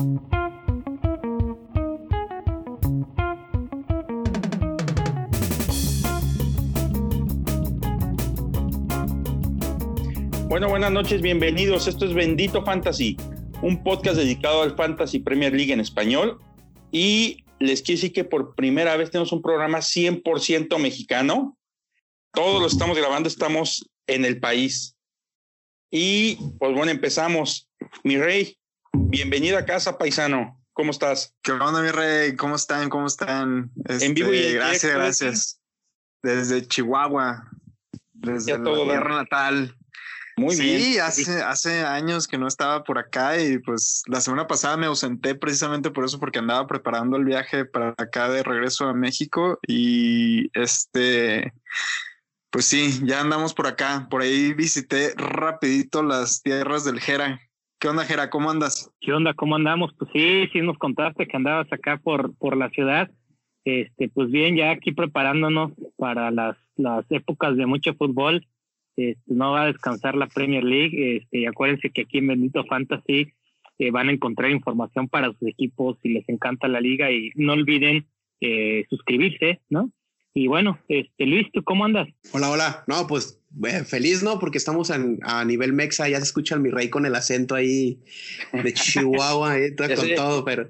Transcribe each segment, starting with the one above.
Bueno, buenas noches, bienvenidos. Esto es Bendito Fantasy, un podcast dedicado al Fantasy Premier League en español. Y les quiero decir que por primera vez tenemos un programa 100% mexicano. Todos lo estamos grabando, estamos en el país. Y pues bueno, empezamos. Mi rey, bienvenido a casa, paisano. ¿Cómo estás? ¿Qué onda, mi rey? ¿Cómo están? ¿Cómo están? en vivo y Este, Gracias, gracias. Desde Chihuahua, desde la todo tierra natal. Muy sí, bien. hace, hace años que no estaba por acá y pues la semana pasada me ausenté precisamente por eso, porque andaba preparando el viaje para acá de regreso a México y este, pues sí, ya andamos por acá. Por ahí visité rapidito las tierras del Jera. ¿Qué onda, Jera? ¿Cómo andas? ¿Qué onda? ¿Cómo andamos? Pues sí, sí nos contaste que andabas acá por, por la ciudad. Este, pues bien, ya aquí preparándonos para las, las épocas de mucho fútbol. Este, no va a descansar la Premier League. Este, y acuérdense que aquí en Bendito Fantasy eh, van a encontrar información para sus equipos si les encanta la liga y no olviden eh, suscribirse, ¿no? Y bueno, este, Luis, ¿tú cómo andas? Hola, hola. No, pues bueno, feliz, ¿no? Porque estamos en- a nivel mexa, ya se escucha el mi rey con el acento ahí de Chihuahua, eh, todo con todo, pero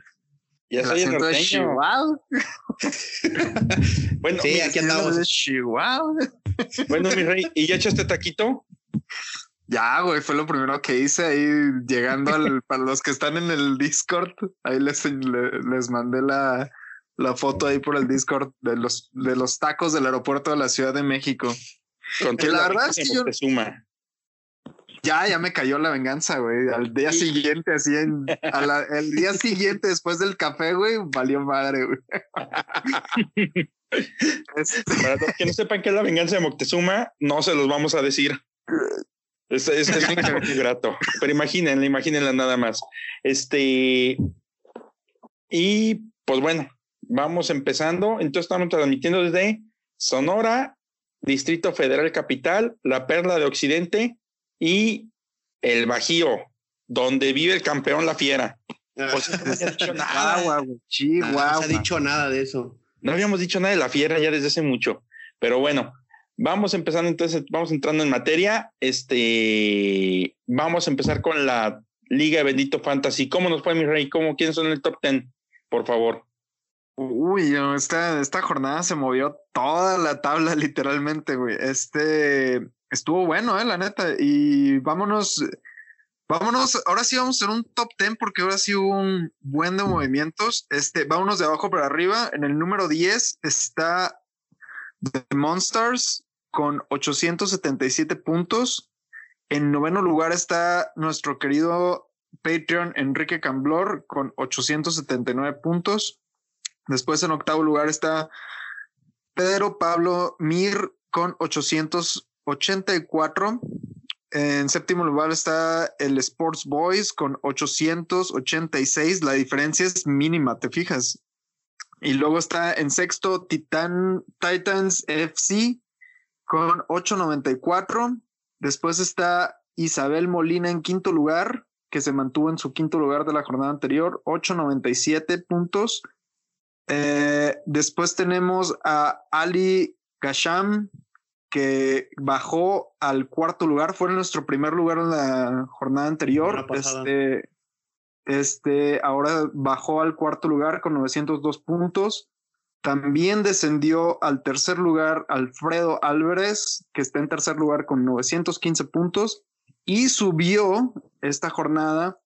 Ya El soy acento de. Chihuahua. Bueno, Sí, mi- aquí andamos. de Chihuahua. bueno, mi rey, ¿y ya echaste taquito? Ya, güey, fue lo primero que hice ahí llegando al, para los que están en el Discord, ahí les, le- les mandé la, la foto ahí por el Discord de los, de los tacos del aeropuerto de la Ciudad de México. Con Que toda la verdad es que yo- Moctezuma. Ya, ya me cayó la venganza, güey. Al día siguiente, así en, a la- el día siguiente después del café, güey, valió madre, güey. Este, Para los que no sepan qué es la venganza de Moctezuma, no se los vamos a decir. Es, es, es muy grato. Pero imagínenla, imagínenla nada más. Este. Y pues bueno, vamos empezando. Entonces estamos transmitiendo desde Sonora, Distrito Federal Capital, la Perla de Occidente y el Bajío, donde vive el campeón La Fiera. Por cierto, no había dicho nada. Chihuahua, no se ha dicho nada de eso. No habíamos dicho nada de la fiera ya desde hace mucho, pero bueno, vamos empezando entonces, vamos entrando en materia. Este, vamos a empezar con la Liga de Bendito Fantasy. ¿Cómo nos fue, mi rey? ¿Cómo, ¿Quiénes son el top 10? Por favor. Uy, esta, esta jornada se movió toda la tabla, literalmente, güey. Este estuvo bueno, eh, la neta. Y vámonos, vámonos. Ahora sí vamos a hacer un top 10 porque ahora sí hubo un buen de movimientos. Este, vámonos de abajo para arriba. En el número 10 está The Monsters con 877 puntos. En noveno lugar está nuestro querido Patreon Enrique Camblor con 879 puntos. Después en octavo lugar está Pedro Pablo Mir con 884. En séptimo lugar está el Sports Boys con 886. La diferencia es mínima, ¿te fijas? Y luego está en sexto Titan, Titans FC con 894. Después está Isabel Molina en quinto lugar, que se mantuvo en su quinto lugar de la jornada anterior, 897 puntos. Eh, después tenemos a Ali Gasham, que bajó al cuarto lugar. Fue nuestro primer lugar en la jornada anterior. Este, este ahora bajó al cuarto lugar con 902 puntos. También descendió al tercer lugar Alfredo Álvarez, que está en tercer lugar con 915 puntos. Y subió esta jornada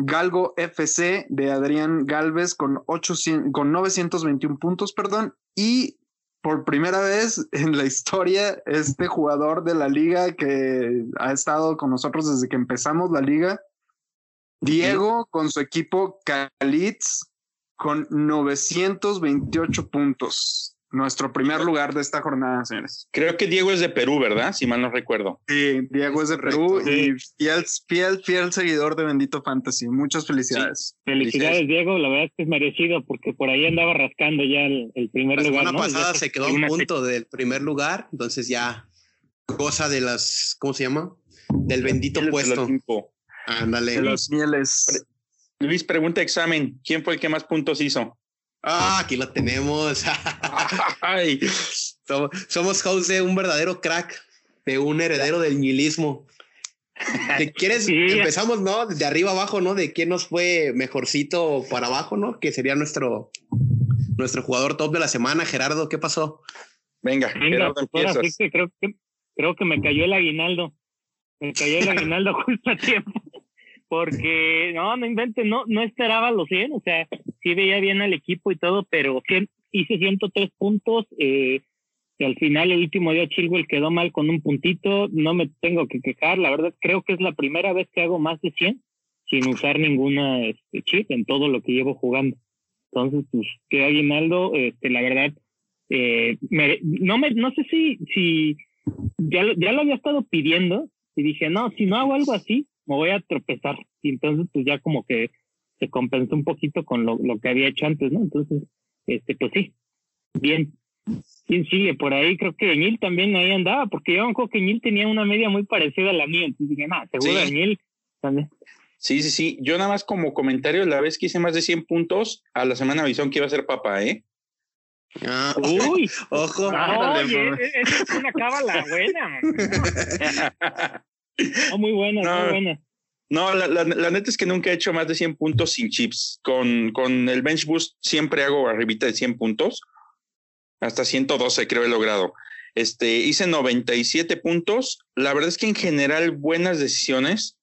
Galgo FC de Adrián Galvez con, 800, con 921 puntos, perdón. Y por primera vez en la historia, este jugador de la liga que ha estado con nosotros desde que empezamos la liga, Diego con su equipo Calitz con 928 puntos. Nuestro primer lugar de esta jornada, señores. Creo que Diego es de Perú, ¿verdad? Si mal no recuerdo. Sí, Diego es de Perú y fiel, fiel, fiel seguidor de Bendito Fantasy. Muchas felicidades. Felicidades, Diego. La verdad es que es merecido porque por ahí andaba rascando ya el, el primer La lugar. semana ¿no? pasada se quedó a un punto del primer lugar, entonces ya goza de las, ¿cómo se llama? Del bendito El puesto. Ándale. De las mieles. Luis, pregunta examen. ¿Quién fue el que más puntos hizo? Ah, aquí lo tenemos. Ay, somos, somos host de un verdadero crack, de un heredero del nihilismo. ¿Te quieres? Sí. Empezamos, ¿no? De arriba abajo, ¿no? De quién nos fue mejorcito para abajo, ¿no? Que sería nuestro, nuestro jugador top de la semana. Gerardo, ¿qué pasó? venga, Venga, Gerardo, ahora sí empiezas. creo que creo que me cayó el aguinaldo. Me cayó el aguinaldo justo a tiempo. Porque no, no inventes, no, no esperaba los 100, o sea, sí veía bien al equipo y todo, pero hice 103 puntos. Eh, y al final, el último día, Chilwell quedó mal con un puntito. No me tengo que quejar, la verdad, creo que es la primera vez que hago más de 100 sin usar ninguna este, chip en todo lo que llevo jugando. Entonces, pues, que aguinaldo, este, la verdad, eh, me- no me, no sé si, si ya, lo- ya lo había estado pidiendo y dije, no, si no hago algo así, me voy a tropezar. Y entonces, pues ya como que se compensó un poquito con lo, lo que había hecho antes, ¿no? Entonces, este, pues sí, bien. ¿Quién sigue? Por ahí creo que Eñil también ahí andaba, porque yo me acuerdo que Eñil tenía una media muy parecida a la mía, entonces dije, nada, seguro Sí. Eñil también. Sí, sí, sí. Yo nada más como comentario, la vez que hice más de 100 puntos, a la semana avisaron que iba a ser papá, ¿eh? Ah, Uy, ojo. no, oye, esa es una cábala buena. No, muy buena, No. muy buena. No, la, la- la neta es que nunca he hecho más de 100 puntos sin chips. Con, con el Bench Boost siempre hago arribita de 100 puntos. Hasta 112 creo he logrado. Este, hice 97 puntos. La verdad es que en general buenas decisiones.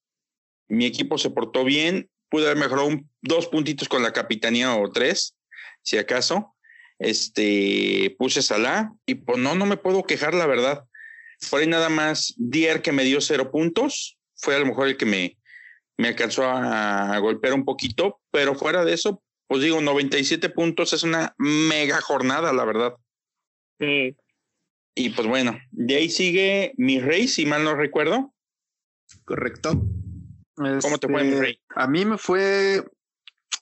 Mi equipo se portó bien. Pude haber mejorado un- dos puntitos con la capitanía o tres, si acaso. Este, puse Salah y pues no, no me puedo quejar, la verdad. Ahí nada más Dier que me dio cero puntos. Fue a lo mejor el que me, me alcanzó a, golpear un poquito, pero fuera de eso, pues digo, 97 puntos es una mega jornada, la verdad. Sí. Y pues bueno, de ahí sigue mi rey, si mal no recuerdo. Correcto. ¿Cómo te fue, mi Este, rey? A mí me fue.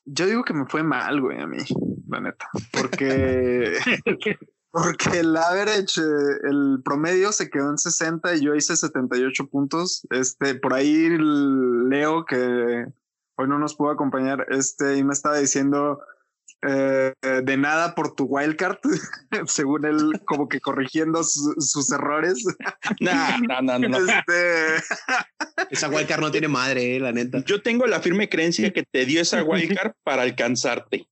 Yo digo que me fue mal, güey, a mí, la neta. Porque, porque el average, eh, el promedio se quedó en 60 y yo hice 78 puntos. Este, por ahí Leo, que hoy no nos pudo acompañar, este, y me estaba diciendo eh, de nada por tu wildcard, según él, como que corrigiendo su- sus errores. No, no, no, no. no. Este, Esa wildcard no tiene madre, eh, la neta. Yo tengo la firme creencia que te dio esa wildcard para alcanzarte.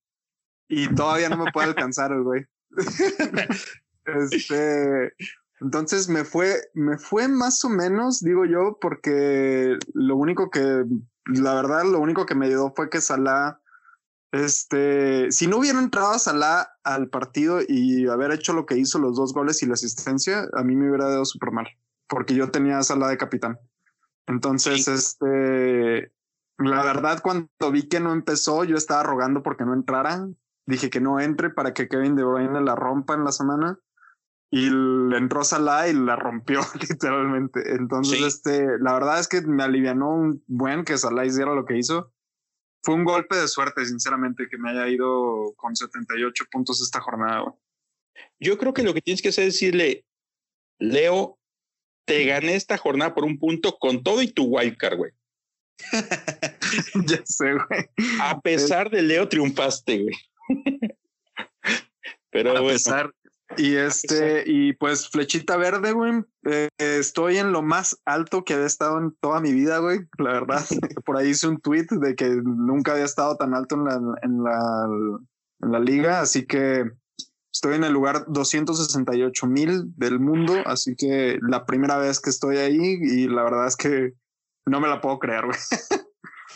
y todavía no me puede alcanzar el güey. este, entonces me fue, me fue más o menos, digo yo, porque lo único que, la verdad, lo único que me ayudó fue que Salah, este, si no hubiera entrado Salah al partido y haber hecho lo que hizo, los dos goles y la asistencia, a mí me hubiera dado súper mal, porque yo tenía a Salah de capitán. Entonces, este, la verdad, cuando vi que no empezó, yo estaba rogando porque no entrara. Dije que no entre para que Kevin De Bruyne la rompa en la semana. Y le entró Salah y la rompió literalmente. Entonces, Sí. este, la verdad es que me alivianó un buen que Salah hiciera lo que hizo. Fue un golpe de suerte, sinceramente, que me haya ido con 78 puntos esta jornada. güey. Yo creo que lo que tienes que hacer es decirle, Leo, te gané esta jornada por un punto con todo y tu wildcard, güey. ya sé, güey. A pesar de Leo, triunfaste, güey. Pero A bueno, pesar. Y este, y pues flechita verde, güey. eh, estoy en lo más alto que había estado en toda mi vida, güey. La verdad, por ahí hice un tweet de que nunca había estado tan alto en la, en la, en la liga, así que estoy en el lugar 268 mil del mundo, así que la primera vez que estoy ahí y la verdad es que no me la puedo creer, güey.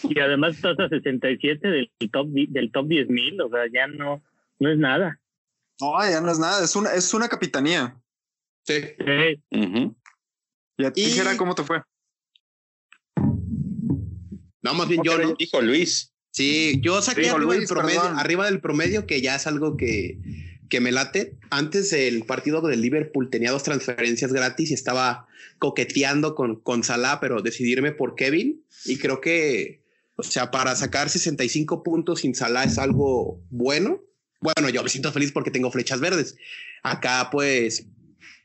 Y además estás a 67 del top, del top 10 mil, o sea, ya no, no es nada. No, ya no es nada, es una, es una capitanía. Sí. Sí. ¿Y a ti, Y- Jera, cómo te fue? No, más bien yo, ¿no? Dijo Luis. Sí, yo saqué arriba, Luis, del promedio, perdón. arriba del promedio, que ya es algo que, que me late. Antes del partido del Liverpool tenía dos transferencias gratis y estaba coqueteando con, con Salah, pero decidirme por Kevin. Y creo que, o sea, para sacar 65 puntos sin Salah es algo bueno. Bueno, yo me siento feliz porque tengo flechas verdes. Acá, pues,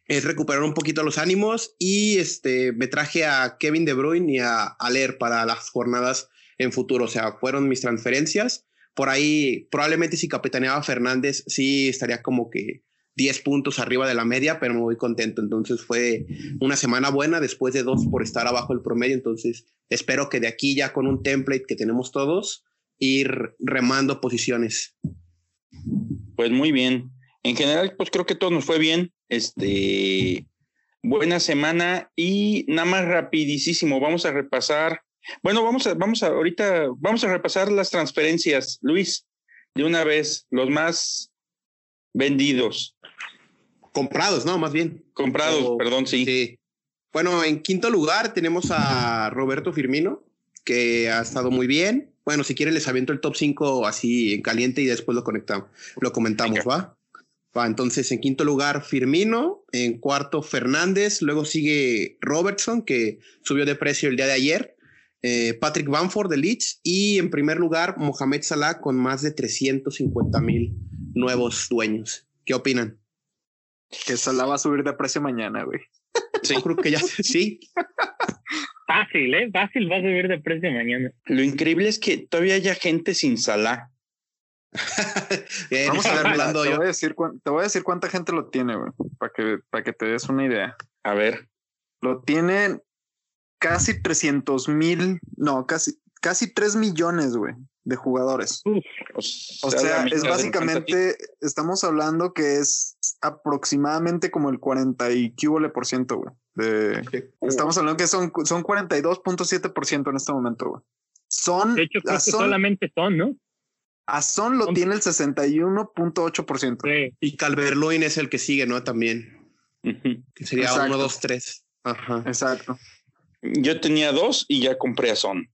es recuperar un poquito los ánimos y este, me traje a Kevin De Bruyne y a Aller para las jornadas en futuro. O sea, fueron mis transferencias. Por ahí, probablemente si capitaneaba Fernández, sí estaría como que 10 puntos arriba de la media, pero me voy contento. Entonces fue una semana buena después de dos por estar abajo del promedio. Entonces espero que de aquí ya con un template que tenemos todos, ir remando posiciones. Pues muy bien. En general, pues creo que todo nos fue bien. Este, buena semana y nada más rapidísimo, vamos a repasar. Bueno, vamos a, vamos a, ahorita, vamos a repasar las transferencias, Luis, de una vez, los más vendidos. Comprados, ¿no? Más bien. Comprados, perdón, sí. sí. Bueno, en quinto lugar tenemos a Roberto Firmino, que ha estado muy bien. Bueno, si quieren les aviento el top 5 así en caliente y después lo conectamos, lo comentamos, ¿va? Va, entonces en quinto lugar Firmino, en cuarto Fernández, luego sigue Robertson, que subió de precio el día de ayer, eh, Patrick Bamford de Leeds y en primer lugar Mohamed Salah con más de 350 mil nuevos dueños. ¿Qué opinan? Que Salah va a subir de precio mañana, güey. Sí, creo que ya sí. Fácil, ¿eh? Fácil va a subir de precio mañana. Lo increíble es que todavía hay gente sin Salah. Vamos a ver, te, voy a decir, te voy a decir cuánta gente lo tiene, güey, para que, para que te des una idea. A ver. Lo tienen casi 300 mil, no, casi, casi 3 millones, güey, de jugadores. o sea, es básicamente, estamos hablando que es aproximadamente como el 40 y por ciento, güey. De, Estamos hablando que son, son 42.7% en este momento, güey. Son. De hecho, creo que solamente son, ¿no? A Son lo tiene el 61.8%. Y Calvert-Lewin es el que sigue, ¿no? También. Que sería 1, 2, 3. Ajá. Exacto. Yo tenía dos y ya compré a Son.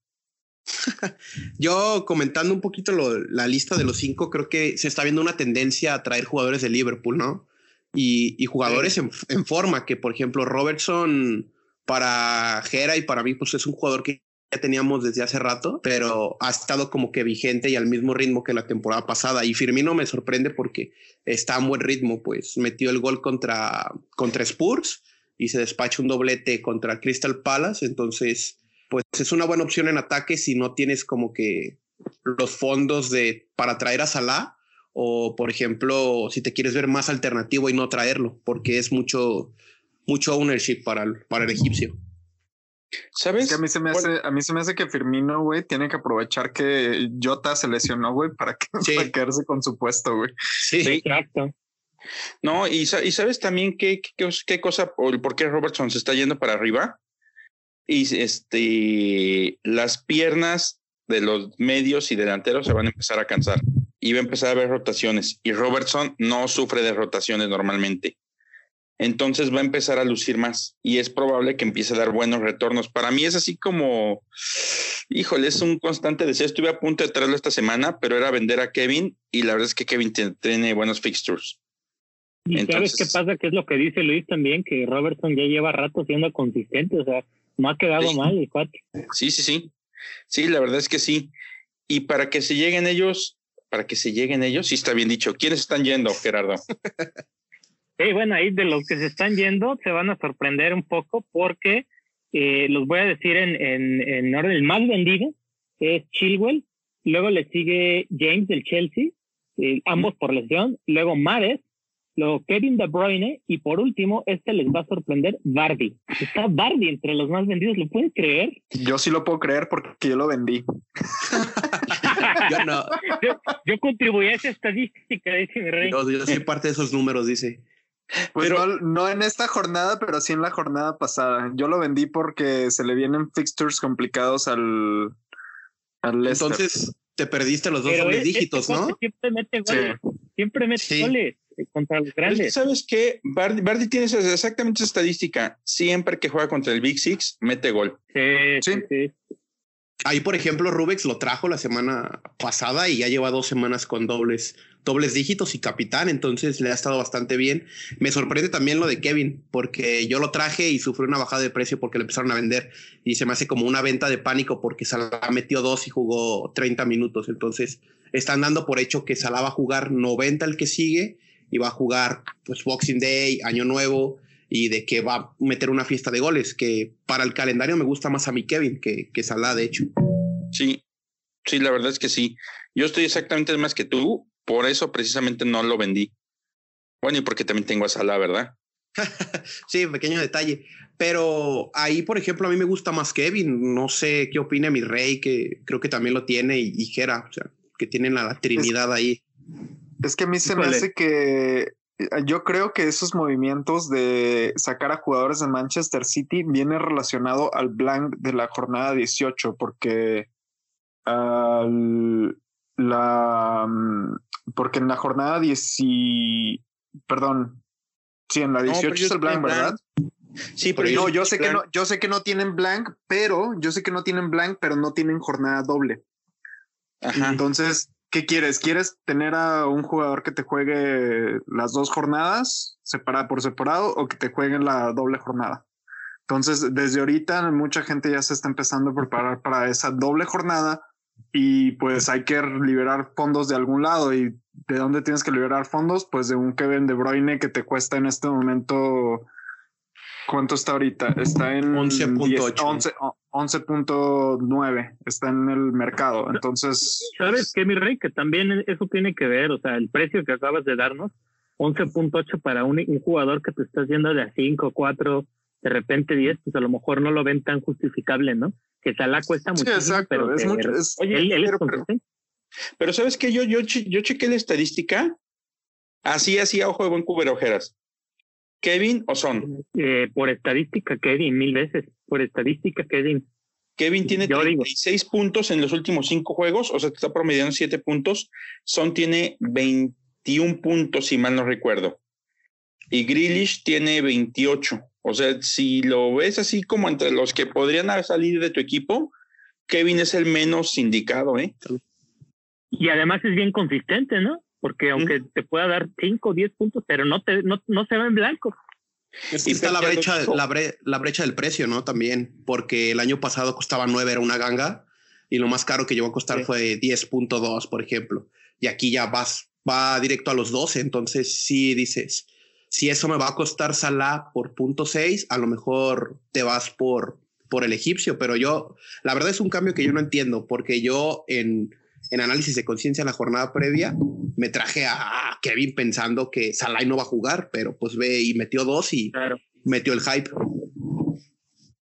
Yo comentando un poquito la lista de los cinco, creo que se está viendo una tendencia a traer jugadores de Liverpool, ¿no? Y, jugadores en, en, forma, que por ejemplo Robertson para Gera y para mí, pues es un jugador que ya teníamos desde hace rato, pero ha estado como que vigente y al mismo ritmo que la temporada pasada. Y Firmino me sorprende porque está a buen ritmo, pues metió el gol contra, contra Spurs y se despacha un doblete contra Crystal Palace. Entonces, pues es una buena opción en ataque si no tienes como que los fondos de, para traer a Salah o, por ejemplo, si te quieres ver más alternativo y no traerlo, porque es mucho, mucho ownership para para el egipcio. ¿Sabes? a mí se me hace, a mí se me hace que Firmino, güey, tiene que aprovechar que Jota se lesionó, güey, para, que, quedarse con su puesto, güey. Sí, exacto. No, y, y sabes también qué, qué, qué, cosa, o por qué Robertson se está yendo para arriba. Y este, las piernas de los medios y delanteros se van a empezar a cansar y va a empezar a haber rotaciones. Y Robertson no sufre de rotaciones normalmente entonces va a empezar a lucir más y es probable que empiece a dar buenos retornos. Para mí es así como, híjole, es un constante deseo. Estuve a punto de traerlo esta semana, pero era vender a Kevin y la verdad es que Kevin tiene, buenos fixtures. Y sabes qué pasa, que es lo que dice Luis también, que Robertson ya lleva rato siendo consistente, o sea, no ha quedado mal el cuate. Sí, sí, sí. Sí, la verdad es que sí. Y para que se lleguen ellos, para que se lleguen ellos, sí está bien dicho. ¿Quiénes están yendo, Gerardo? Sí, bueno, ahí de los que se están yendo se van a sorprender un poco porque eh, los voy a decir en, en, orden. El más vendido es Chilwell, luego le sigue James del Chelsea, eh, ambos por lesión, luego Mares, luego Kevin De Bruyne y por último, este les va a sorprender, Bardi. Está Bardi entre los más vendidos, ¿lo pueden creer? Yo sí lo puedo creer porque yo lo vendí. yo no. Yo, contribuí a esa estadística, dice mi rey. yo soy parte de esos números, dice. Pues no, en esta jornada, pero sí en la jornada pasada. Yo lo vendí porque se le vienen fixtures complicados al, al Entonces te perdiste los dos este dígitos, ¿no? Siempre mete goles. Siempre mete goles eh, contra los grandes. ¿Sabes qué? Bardi, tiene exactamente esa estadística. Siempre que juega contra el Big Six, mete gol. sí. sí. Ahí, por ejemplo, Rubex lo trajo la semana pasada y ya lleva dos semanas con dobles, dobles dígitos y capitán, entonces le ha estado bastante bien. Me sorprende también lo de Kevin, porque yo lo traje y sufrió una bajada de precio porque le empezaron a vender y se me hace como una venta de pánico porque Salah metió dos y jugó 30 minutos. Entonces están dando por hecho que Salah va a jugar 90 el que sigue y va a jugar pues Boxing Day, Año Nuevo y de que va a meter una fiesta de goles, que para el calendario me gusta más a mi Kevin que, que Salah, de hecho. Sí, Sí, la verdad es que sí. Yo estoy exactamente más que tú, por eso precisamente no lo vendí. Bueno, y porque también tengo a Salah, ¿verdad? sí, pequeño detalle. Pero ahí, por ejemplo, a mí me gusta más Kevin. No sé qué opina mi rey, que creo que también lo tiene, y, Jera, o sea, que tienen la, Trinidad ahí. Es que a mí se me hace que yo creo que esos movimientos de sacar a jugadores de Manchester City viene relacionado al blank de la jornada 18, porque la mm, porque en la jornada 10 perdón, sí, en la 18 es el blank, ¿verdad? Sí, pero no, yo sé que no, yo sé que no tienen blank, pero yo sé que no tienen blank, pero no tienen jornada doble. Ajá. Entonces, ¿qué quieres? ¿Quieres tener a un jugador que te juegue las dos jornadas, separada por separado, o que te juegue la doble jornada? Entonces, desde ahorita mucha gente ya se está empezando a preparar para esa doble jornada y pues hay que liberar fondos de algún lado. ¿Y de dónde tienes que liberar fondos? Pues de un Kevin De Bruyne que te cuesta en este momento ¿Cuánto está ahorita? Está en 11.8. 11.9. Está en el mercado. Entonces. ¿Sabes qué, mi rey? Que también eso tiene que ver. O sea, el precio que acabas de darnos, 11.8 para un, jugador que te está haciendo de a 5, 4, de repente 10, pues a lo mejor no lo ven tan justificable, ¿no? Que Salah cuesta mucho. Sí, exacto. Pero es mucho. oye, él, pero, pero, pero, ¿sabes qué? Yo, yo, yo chequé la estadística. Así, así, a ojo de buen cubero ojeras. ¿Kevin o Son? Eh, por estadística, Kevin, mil veces. Por estadística, Kevin. Kevin tiene 36 puntos en los últimos cinco juegos, o sea, está promediando siete puntos. Son tiene 21 puntos, si mal no recuerdo. Y Grealish tiene 28. O sea, si lo ves así como entre los que podrían salir de tu equipo, Kevin es el menos indicado, ¿eh? Y además es bien consistente, ¿no? Porque aunque te pueda dar 5 o 10 puntos, pero no, te, no, no se ve en blanco. y está la brecha, la, la, brecha del precio, ¿no? También, porque el año pasado costaba 9, era una ganga, y lo más caro que llegó a costar fue 10.2, por ejemplo. Y aquí ya vas, va directo a los 12, entonces sí dices, si eso me va a costar Salah por punto 6, a lo mejor te vas por, por el egipcio, pero yo, la verdad es un cambio que yo no entiendo, porque yo en en análisis de conciencia la jornada previa, me traje a Kevin pensando que Salah no va a jugar, pero pues ve y metió dos y metió el hype.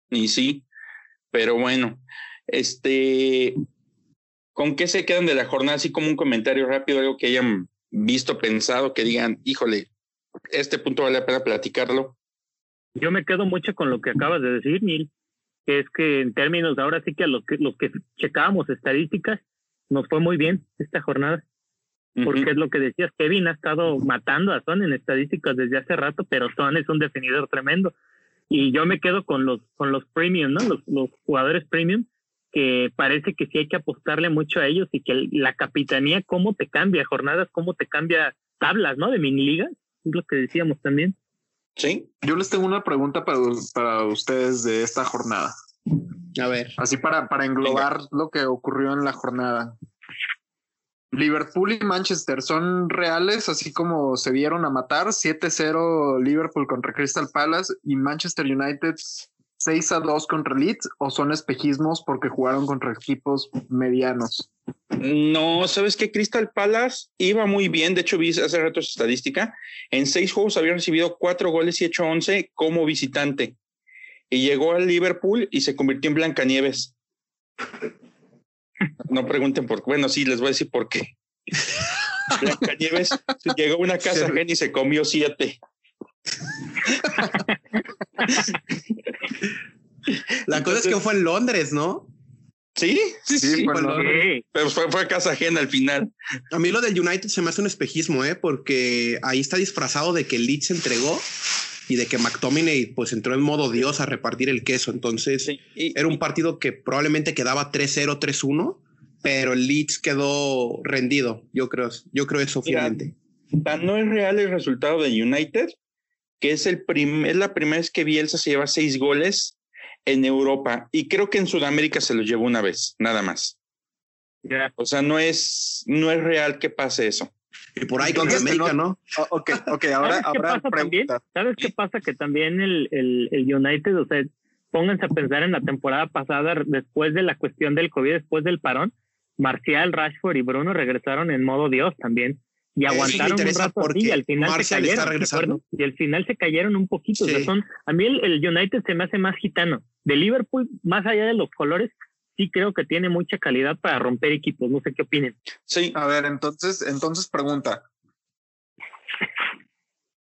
Y sí, pero bueno, este, ¿con qué se quedan de la jornada? Así como un comentario rápido, algo que hayan visto, pensado, que digan, híjole, este punto vale la pena platicarlo. Yo me quedo mucho con lo que acabas de decir, Neil, que es que en términos, ahora sí que a los que, los que checábamos estadísticas, nos fue muy bien esta jornada. Porque es lo que decías, Kevin ha estado matando a Son en estadísticas desde hace rato, pero Son es un definidor tremendo. Y yo me quedo con los, con los premium, ¿no? Los, los jugadores premium, que parece que sí hay que apostarle mucho a ellos y que la capitanía, cómo te cambia jornadas, cómo te cambia tablas, ¿no? De mini liga, es lo que decíamos también. Sí. Yo les tengo una pregunta para, para ustedes de esta jornada. A ver. Así para, para englobar lo que ocurrió en la jornada. Liverpool y Manchester son reales, así como se vieron a matar. 7-0 Liverpool contra Crystal Palace y Manchester United 6-2 contra Leeds, o son espejismos porque jugaron contra equipos medianos. No, sabes que Crystal Palace iba muy bien. De hecho, vi hace rato su estadística. En seis juegos había recibido cuatro goles y hecho 11 como visitante y llegó al Liverpool y se convirtió en Blancanieves. No pregunten por qué. Bueno, sí, les voy a decir por qué. Blancanieves llegó a una casa ajena y se comió siete. La cosa es que fue en Londres, ¿no? Sí, sí, sí. Pero fue, fue, a casa ajena al final. A mí lo del United se me hace un espejismo, ¿eh? Porque ahí está disfrazado de que el Leeds se entregó y de que McTominay pues entró en modo Dios a repartir el queso. Entonces era un partido que probablemente quedaba 3-0, 3-1, pero el Leeds quedó rendido. Yo creo, yo creo eso finalmente. No es real el resultado de United, que es, el es la primera vez que Bielsa se lleva seis goles en Europa y creo que en Sudamérica se los llevó una vez, nada más. O sea, no es, no es real que pase eso. Y por ahí con América, ¿no? Oh, ok, ok, ahora, ahora ¿Sabes qué pasa? Que también el, el, el, United, o sea, pónganse a pensar en la temporada pasada, después de la cuestión del COVID, después del parón, Marcial, Rashford y Bruno regresaron en modo Dios también y aguantaron un rato así, y al final se cayeron, y al final se cayeron un poquito. son, a mí el, United se me hace más gitano. De Liverpool, más allá de los colores, sí creo que tiene mucha calidad para romper equipos. No sé qué opinen. Sí, a ver, entonces, entonces pregunta.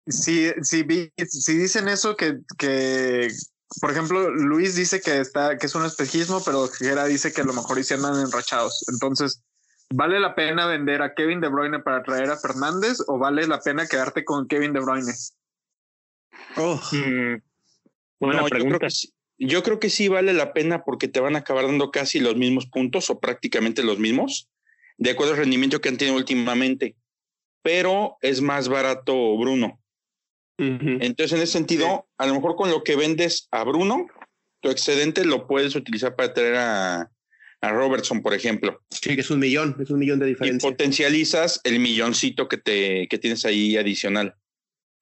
Si, si, si dicen eso que, que, por ejemplo, Luis dice que está, que es un espejismo, pero Gera dice que a lo mejor hicieron enrachados. Entonces, ¿Vale la pena vender a Kevin De Bruyne para traer a Fernández o vale la pena quedarte con Kevin De Bruyne? Oh. Mm, buena pregunta. Yo creo, que sí, vale la pena porque te van a acabar dando casi los mismos puntos o prácticamente los mismos, de acuerdo al rendimiento que han tenido últimamente. Pero es más barato Bruno. Entonces, en ese sentido, a lo mejor con lo que vendes a Bruno, tu excedente lo puedes utilizar para traer a, a Robertson, por ejemplo. Sí, que es un millón, es un millón de diferencia. Y potencializas el milloncito que, te, que tienes ahí adicional.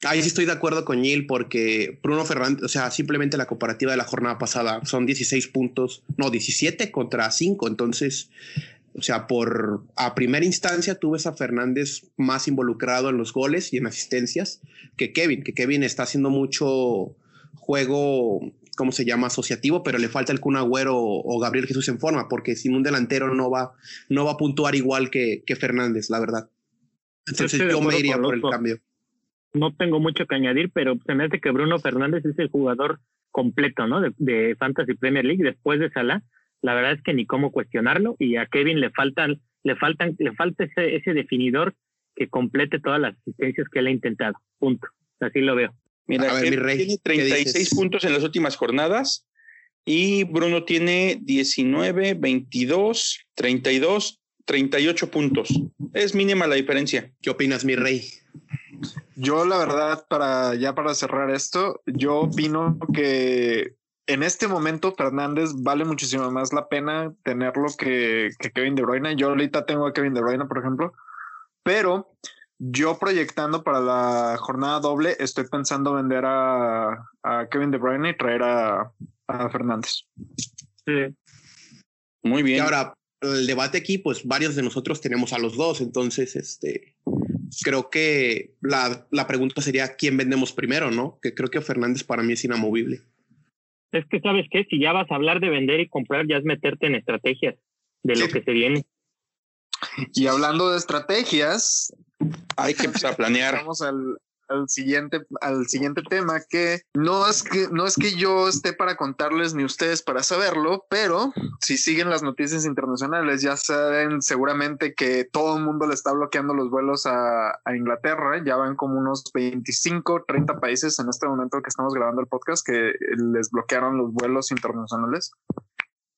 Ahí sí estoy de acuerdo con Neil porque Bruno Fernández, o sea, simplemente la comparativa de la jornada pasada son 16 puntos, no, 17 contra 5. Entonces, o sea, por a primera instancia tú ves a Fernández más involucrado en los goles y en asistencias que Kevin, que Kevin está haciendo mucho juego ¿cómo se llama? Asociativo, pero le falta el Kun Agüero o, Gabriel Jesús en forma, porque sin un delantero no va, no va a puntuar igual que, que Fernández, la verdad. Entonces yo me iría por el cambio. No tengo mucho que añadir, pero se me hace que Bruno Fernández es el jugador completo, ¿no? De, Fantasy Premier League después de Salah. La verdad es que ni cómo cuestionarlo y a Kevin le faltan, le faltan, le falta ese, ese definidor que complete todas las asistencias que él ha intentado. Punto. Así lo veo. Mira, tiene 36 puntos en las últimas jornadas y Bruno tiene 19, 22, 32, 38 puntos. Es mínima la diferencia. ¿Qué opinas, mi rey? Yo, la verdad, para ya para cerrar esto, yo opino que en este momento Fernández vale muchísimo más la pena tenerlo que, que Kevin De Bruyne. Yo ahorita tengo a Kevin De Bruyne, por ejemplo, pero yo proyectando para la jornada doble, estoy pensando vender a, Kevin De Bruyne y traer a, Fernández. Sí. Muy bien. Y ahora, el debate aquí, pues varios de nosotros tenemos a los dos, entonces, este, creo que la, la pregunta sería quién vendemos primero, ¿no? Que creo que Fernández para mí es inamovible. Es que, ¿sabes qué? Si ya vas a hablar de vender y comprar, ya es meterte en estrategias de lo que se viene. Y hablando de estrategias, hay que empezar a planear. Vamos al, al, siguiente, al siguiente tema que no es que no es que yo esté para contarles ni ustedes para saberlo, pero si siguen las noticias internacionales ya saben seguramente que todo el mundo le está bloqueando los vuelos a, a Inglaterra. Ya van como unos 25, 30 países en este momento que estamos grabando el podcast que les bloquearon los vuelos internacionales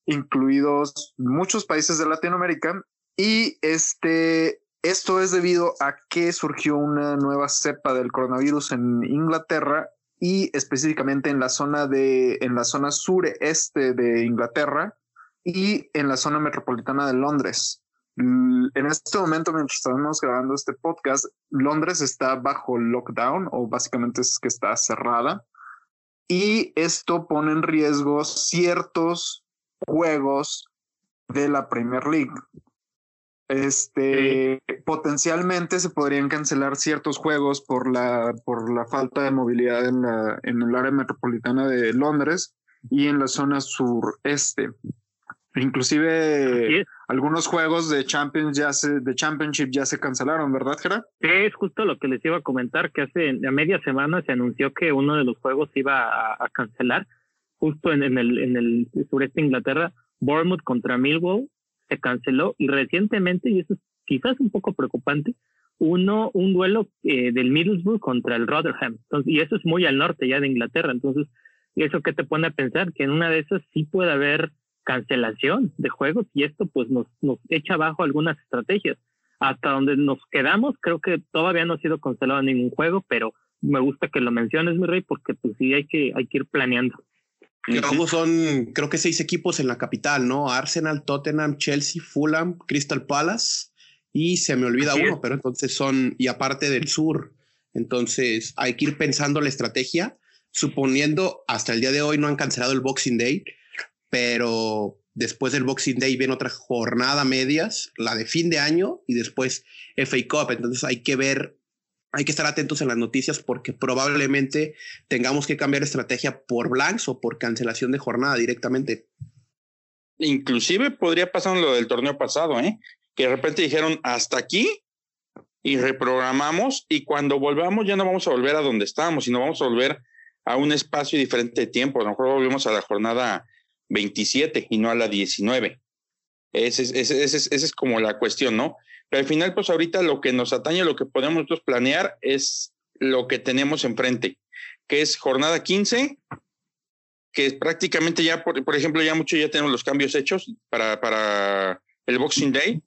incluidos muchos países de Latinoamérica y este, esto es debido a que surgió una nueva cepa del coronavirus en Inglaterra y específicamente en la zona de, en la zona sureste de Inglaterra y en la zona metropolitana de Londres. En este momento, mientras estamos grabando este podcast, Londres está bajo lockdown o básicamente es que está cerrada y esto pone en riesgo ciertos juegos de la Premier League. Este, potencialmente se podrían cancelar ciertos juegos por la, por la falta de movilidad en, la, en el área metropolitana de Londres y en la zona sureste. Inclusive algunos juegos de Champions ya se, de Championship ya se cancelaron, ¿verdad, Gerard? Sí, es justo lo que les iba a comentar, que hace a media semana se anunció que uno de los juegos iba a, cancelar, justo en, en, el, en el sureste de Inglaterra, Bournemouth contra Millwall se canceló y recientemente, y eso es quizás un poco preocupante, uno, un duelo eh, del Middlesbrough contra el Rotherham. Y eso es muy al norte ya de Inglaterra. Entonces, ¿y eso qué te pone a pensar? Que en una de esas sí puede haber cancelación de juegos y esto pues nos, nos echa abajo algunas estrategias. Hasta donde nos quedamos, creo que todavía no ha sido cancelado ningún juego, pero me gusta que lo menciones, mi rey, porque pues sí hay que, hay que ir planeando. Creo son, creo que seis equipos en la capital, ¿no? Arsenal, Tottenham, Chelsea, Fulham, Crystal Palace y se me olvida uno, pero entonces son, y aparte del sur. Entonces hay que ir pensando la estrategia, suponiendo hasta el día de hoy no han cancelado el Boxing Day, pero después del Boxing Day viene otra jornada medias, la de fin de año y después FA Cup. Entonces hay que ver, hay que estar atentos en las noticias porque probablemente tengamos que cambiar estrategia por blanks o por cancelación de jornada directamente. Inclusive podría pasar lo del torneo pasado, ¿eh? que de repente dijeron hasta aquí y reprogramamos y cuando volvamos ya no vamos a volver a donde estábamos, sino vamos a volver a un espacio diferente de tiempo. A lo mejor volvemos a la jornada 27 y no a la 19. Esa es, ese, ese, es como la cuestión, ¿no? Al final, pues ahorita lo que nos atañe, lo que podemos nosotros planear es lo que tenemos enfrente, que es jornada 15, que prácticamente ya, por, por ejemplo, ya mucho ya tenemos los cambios hechos para, para el Boxing Day.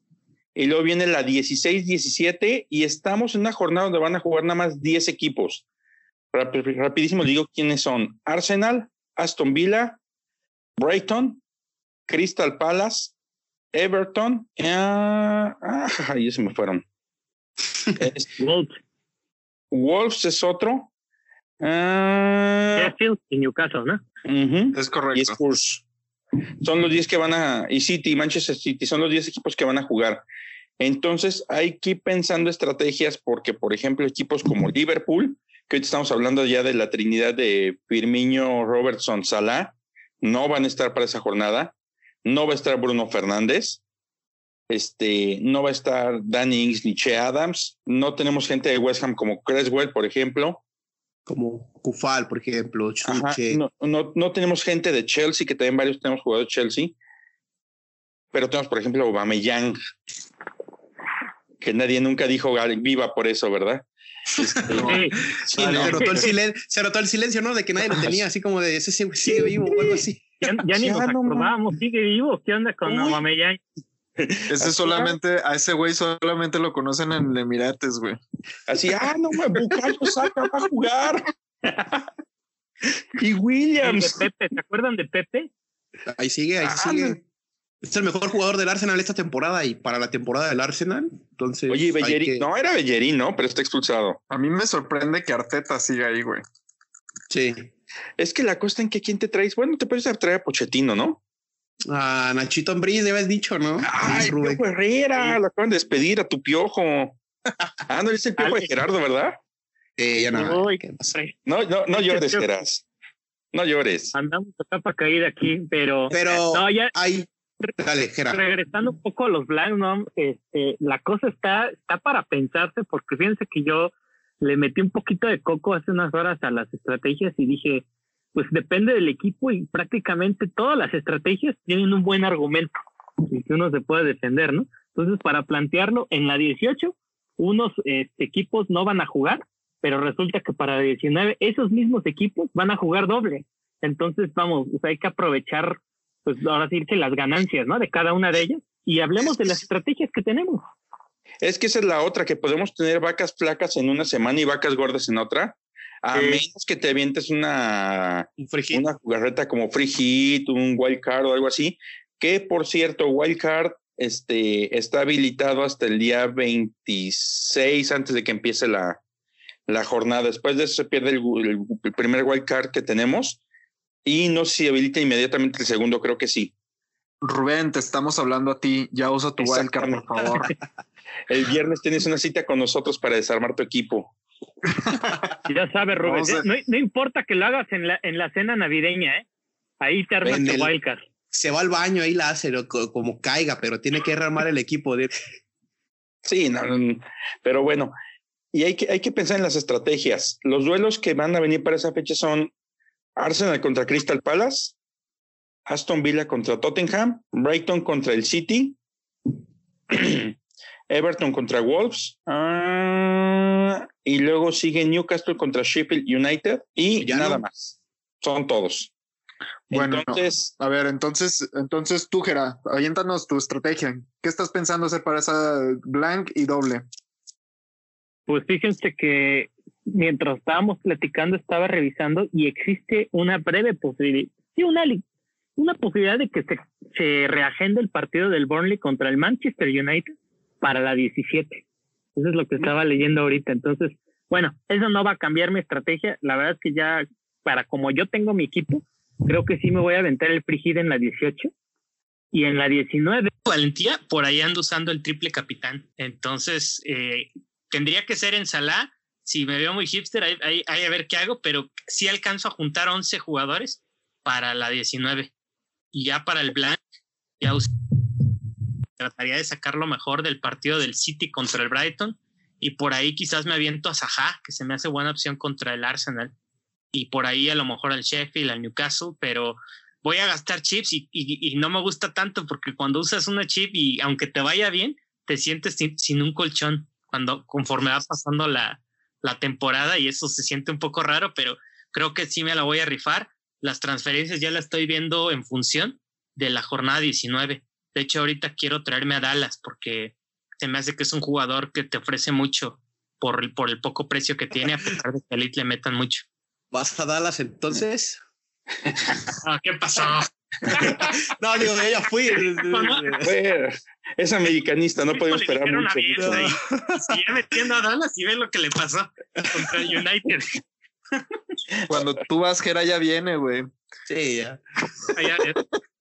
Y luego viene la 16-17 y estamos en una jornada donde van a jugar nada más 10 equipos. Rapidísimo digo quiénes son. Arsenal, Aston Villa, Brighton, Crystal Palace, Everton. ah, ahí se me fueron. Wolves. Wolves es otro. Uh, Sheffield y Newcastle, ¿no? Uh Es correcto. Y Spurs. Son los 10 que van a. Y City, Manchester City, son los 10 equipos que van a jugar. Entonces hay que ir pensando estrategias porque, por ejemplo, equipos como Liverpool, que hoy estamos hablando ya de la trinidad de Firmino, Robertson, Salah, no van a estar para esa jornada. No va a estar Bruno Fernández. Este, no va a estar Danny Ings ni Che Adams. No tenemos gente de West Ham como Creswell, por ejemplo. Como Kufal, por ejemplo. Ajá, no, no, no, tenemos gente de Chelsea, que también varios tenemos jugadores de Chelsea. Pero tenemos, por ejemplo, Aubameyang, que nadie nunca dijo viva por eso, ¿verdad? Este, sí, sí, no, se, rotó el silencio, se rotó el silencio, ¿no? De que nadie lo tenía, así como de ese sigue vivo o algo así. Ya, ya ni nos acordábamos, sigue vivo. ¿Qué onda con Aubameyang? Ese solamente, a ese güey solamente lo conocen en Emirates, güey. Así, ah, no, güey, Bucayo saca para jugar. y Williams. De Pepe, ¿se acuerdan de Pepe? Ahí sigue, ahí ah, sigue. Es el mejor jugador del Arsenal esta temporada y para la temporada del Arsenal. Entonces, Oye, Bellerín, que... no era Bellerín, ¿no? Pero está expulsado. A mí me sorprende que Arteta siga ahí, güey. Sí. Es que la cosa en que quién te traes, bueno, te puedes traer a Pochettino, ¿no? A Nachito Ambriz, ya habías dicho, ¿no? Ay, Piojo Herrera, sí. lo acaban de despedir a tu piojo. ah, no, es el piojo de Gerardo, ¿verdad? Eh, ya no. No, no, no llores, Geras. No llores. Andamos a capa caída aquí, pero. Pero. No, ya. Hay... Dale, Gerardo. Regresando un poco a los Blancs, ¿no? Este, la cosa está, está para pensarse, porque fíjense que yo le metí un poquito de coco hace unas horas a las estrategias y dije, pues depende del equipo y prácticamente todas las estrategias tienen un buen argumento y que uno se puede defender, ¿no? Entonces, para plantearlo, en la 18, unos este, equipos no van a jugar, pero resulta que para la 19, esos mismos equipos van a jugar doble. Entonces, vamos, pues hay que aprovechar, pues ahora sí que las ganancias, ¿no? De cada una de ellas y hablemos de las estrategias que tenemos. Es que esa es la otra, que podemos tener vacas flacas en una semana y vacas gordas en otra. A sí. menos que te avientes una, una jugarreta como free hit, un wild card o algo así, que por cierto, wild card este, está habilitado hasta el día 26 antes de que empiece la, la jornada. Después de eso se pierde el, el, el, primer wild card que tenemos y no sé si habilita inmediatamente el segundo, creo que sí. Rubén, te estamos hablando a ti, ya usa tu wild card, por favor. el viernes tienes una cita con nosotros para desarmar tu equipo. Ya sabes, Rubén, no, no, no, importa que lo hagas en la, en la cena navideña, ¿eh? Ahí te armas tu wildcard. Se va al baño, ahí la hace como caiga, pero tiene que armar el equipo. De... Sí, no, pero bueno, y hay que, hay que pensar en las estrategias. Los duelos que van a venir para esa fecha son Arsenal contra Crystal Palace, Aston Villa contra Tottenham, Brighton contra el City, Everton contra Wolves, uh, y luego sigue Newcastle contra Sheffield United y ya nada no. más. Son todos. Bueno, entonces, no. a ver, entonces, entonces tú, Gera, aviéntanos tu estrategia. ¿Qué estás pensando hacer para esa blank y doble? Pues fíjense que mientras estábamos platicando, estaba revisando y existe una breve posibilidad, sí, una, una posibilidad de que se, se reagende el partido del Burnley contra el Manchester United para la 17. Eso es lo que estaba leyendo ahorita. Entonces, bueno, eso no va a cambiar mi estrategia. La verdad es que ya, para como yo tengo mi equipo, creo que sí me voy a aventar el frigid en la 18. Y en la 19. Valentía, por ahí ando usando el triple capitán. Entonces, eh, tendría que ser en Salah. Si me veo muy hipster, ahí, a ver qué hago, pero sí alcanzo a juntar 11 jugadores para la 19. Y ya para el blank, ya trataría de sacar lo mejor del partido del City contra el Brighton. Y por ahí quizás me aviento a Saha, que se me hace buena opción contra el Arsenal. Y por ahí a lo mejor al Sheffield, al Newcastle, pero voy a gastar chips y, no me gusta tanto porque cuando usas una chip y aunque te vaya bien, te sientes sin, un colchón cuando conforme va pasando la, la temporada y eso se siente un poco raro, pero creo que sí me la voy a rifar. Las transferencias ya las estoy viendo en función de la jornada 19. De hecho, ahorita quiero traerme a Dallas porque se me hace que es un jugador que te ofrece mucho por, por el poco precio que tiene, a pesar de que a Elite le metan mucho. ¿Vas a Dallas entonces? Ah, ¿Qué pasó? no, digo, ya fui. es americanista, no podemos esperar mucho. Sigue metiendo a Dallas y ve lo que le pasó contra el United. Cuando tú vas, Gera ya viene, güey. Sí, ya. Ya, ya.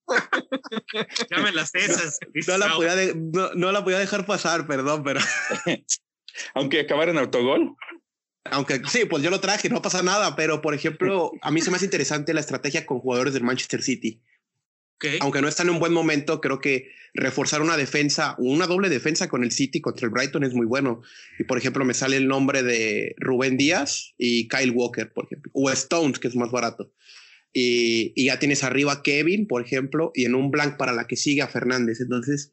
me las esas. No la, podía no, no la podía dejar pasar, perdón, pero. Aunque acabara en autogol. Aunque sí, pues yo lo traje, no pasa nada, pero por ejemplo, a mí se me hace interesante la estrategia con jugadores del Manchester City. Aunque no están en un buen momento, creo que reforzar una defensa, una doble defensa con el City contra el Brighton es muy bueno. Y por ejemplo, me sale el nombre de Rubén Díaz y Kyle Walker, por ejemplo, o Stones, que es más barato. Y, ya tienes arriba Kevin, por ejemplo, y en un blank para la que sigue a Fernández. Entonces,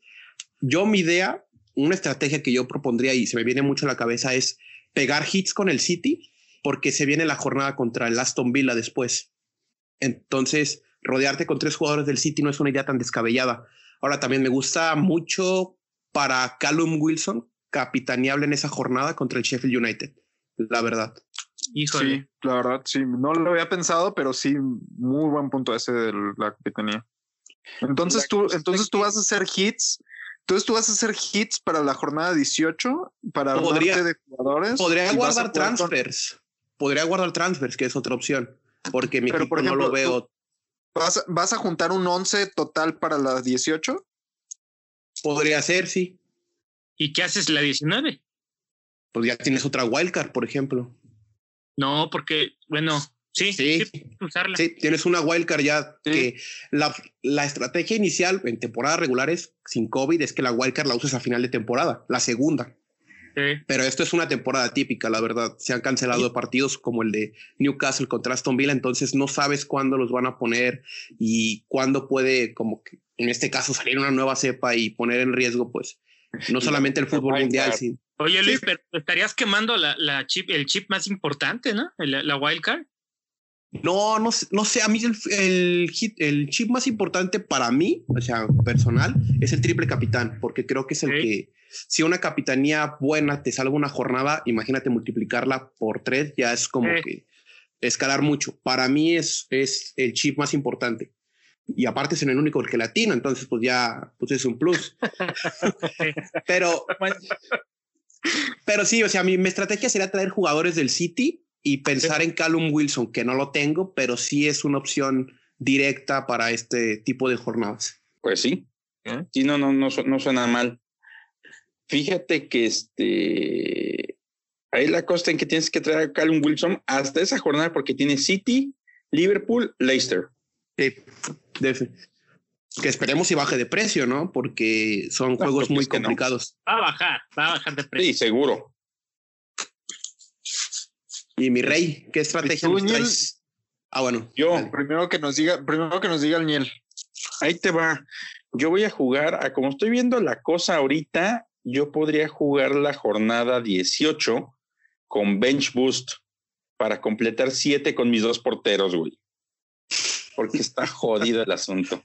yo mi idea, una estrategia que yo propondría y se me viene mucho a la cabeza es pegar hits con el City porque se viene la jornada contra el Aston Villa después. Entonces, rodearte con tres jugadores del City no es una idea tan descabellada. Ahora también me gusta mucho para Callum Wilson, capitaneable en esa jornada contra el Sheffield United, la verdad. Híjole. Sí, la verdad, sí. No lo había pensado, pero sí, muy buen punto ese de la capitanía. Entonces tú, entonces tú vas a hacer hits entonces tú vas a hacer hits para la jornada 18 para podría, de jugadores. Podría guardar transfers. Podría guardar transfers, que es otra opción. Porque mi equipo no lo veo. Vas, ¿Vas a juntar un 11 total para la 18? Podría ser, sí. ¿Y qué haces la 19? Pues ya tienes otra wildcard, por ejemplo. No, porque, bueno, Sí, sí, sí, tienes una wildcard ya que la, la, estrategia inicial en temporadas regulares sin COVID es que la wildcard la usas a final de temporada, la segunda. Pero esto es una temporada típica, la verdad. Se han cancelado partidos como el de Newcastle contra Aston Villa, entonces no sabes cuándo los van a poner y cuándo puede, como que en este caso, salir una nueva cepa y poner en riesgo, pues, no solamente el fútbol mundial, sino. Oye, Luis, pero estarías quemando la, la, chip, el chip más importante, ¿no? La, la wildcard. No, no, no sé, a mí el, el, chip más importante para mí, o sea, personal, es el triple capitán, porque creo que es el que, si una capitanía buena te salva una jornada, imagínate multiplicarla por tres, ya es como que escalar mucho. Para mí es, es el chip más importante. Y aparte es el único el que latino, entonces pues ya pues es un plus. pero, pero sí, o sea, mi, mi estrategia sería traer jugadores del City y pensar en Callum Wilson, que no lo tengo, pero sí es una opción directa para este tipo de jornadas. Pues sí, sí, no, no, no, no suena mal. Fíjate que este, ahí la costa en que tienes que traer a Callum Wilson hasta esa jornada porque tiene City, Liverpool, Leicester. Sí, que esperemos y baje de precio, ¿no? Porque son juegos muy complicados. Va a bajar, va a bajar de precio. Sí, seguro. Y mi rey, ¿qué estrategia nos traes? Ah, bueno. Yo. Primero que nos diga, primero que nos diga el Niel. Ahí te va. Yo voy a jugar, a como estoy viendo la cosa ahorita, yo podría jugar la jornada 18 con Bench Boost para completar 7 con mis dos porteros, güey. Porque está jodido el asunto.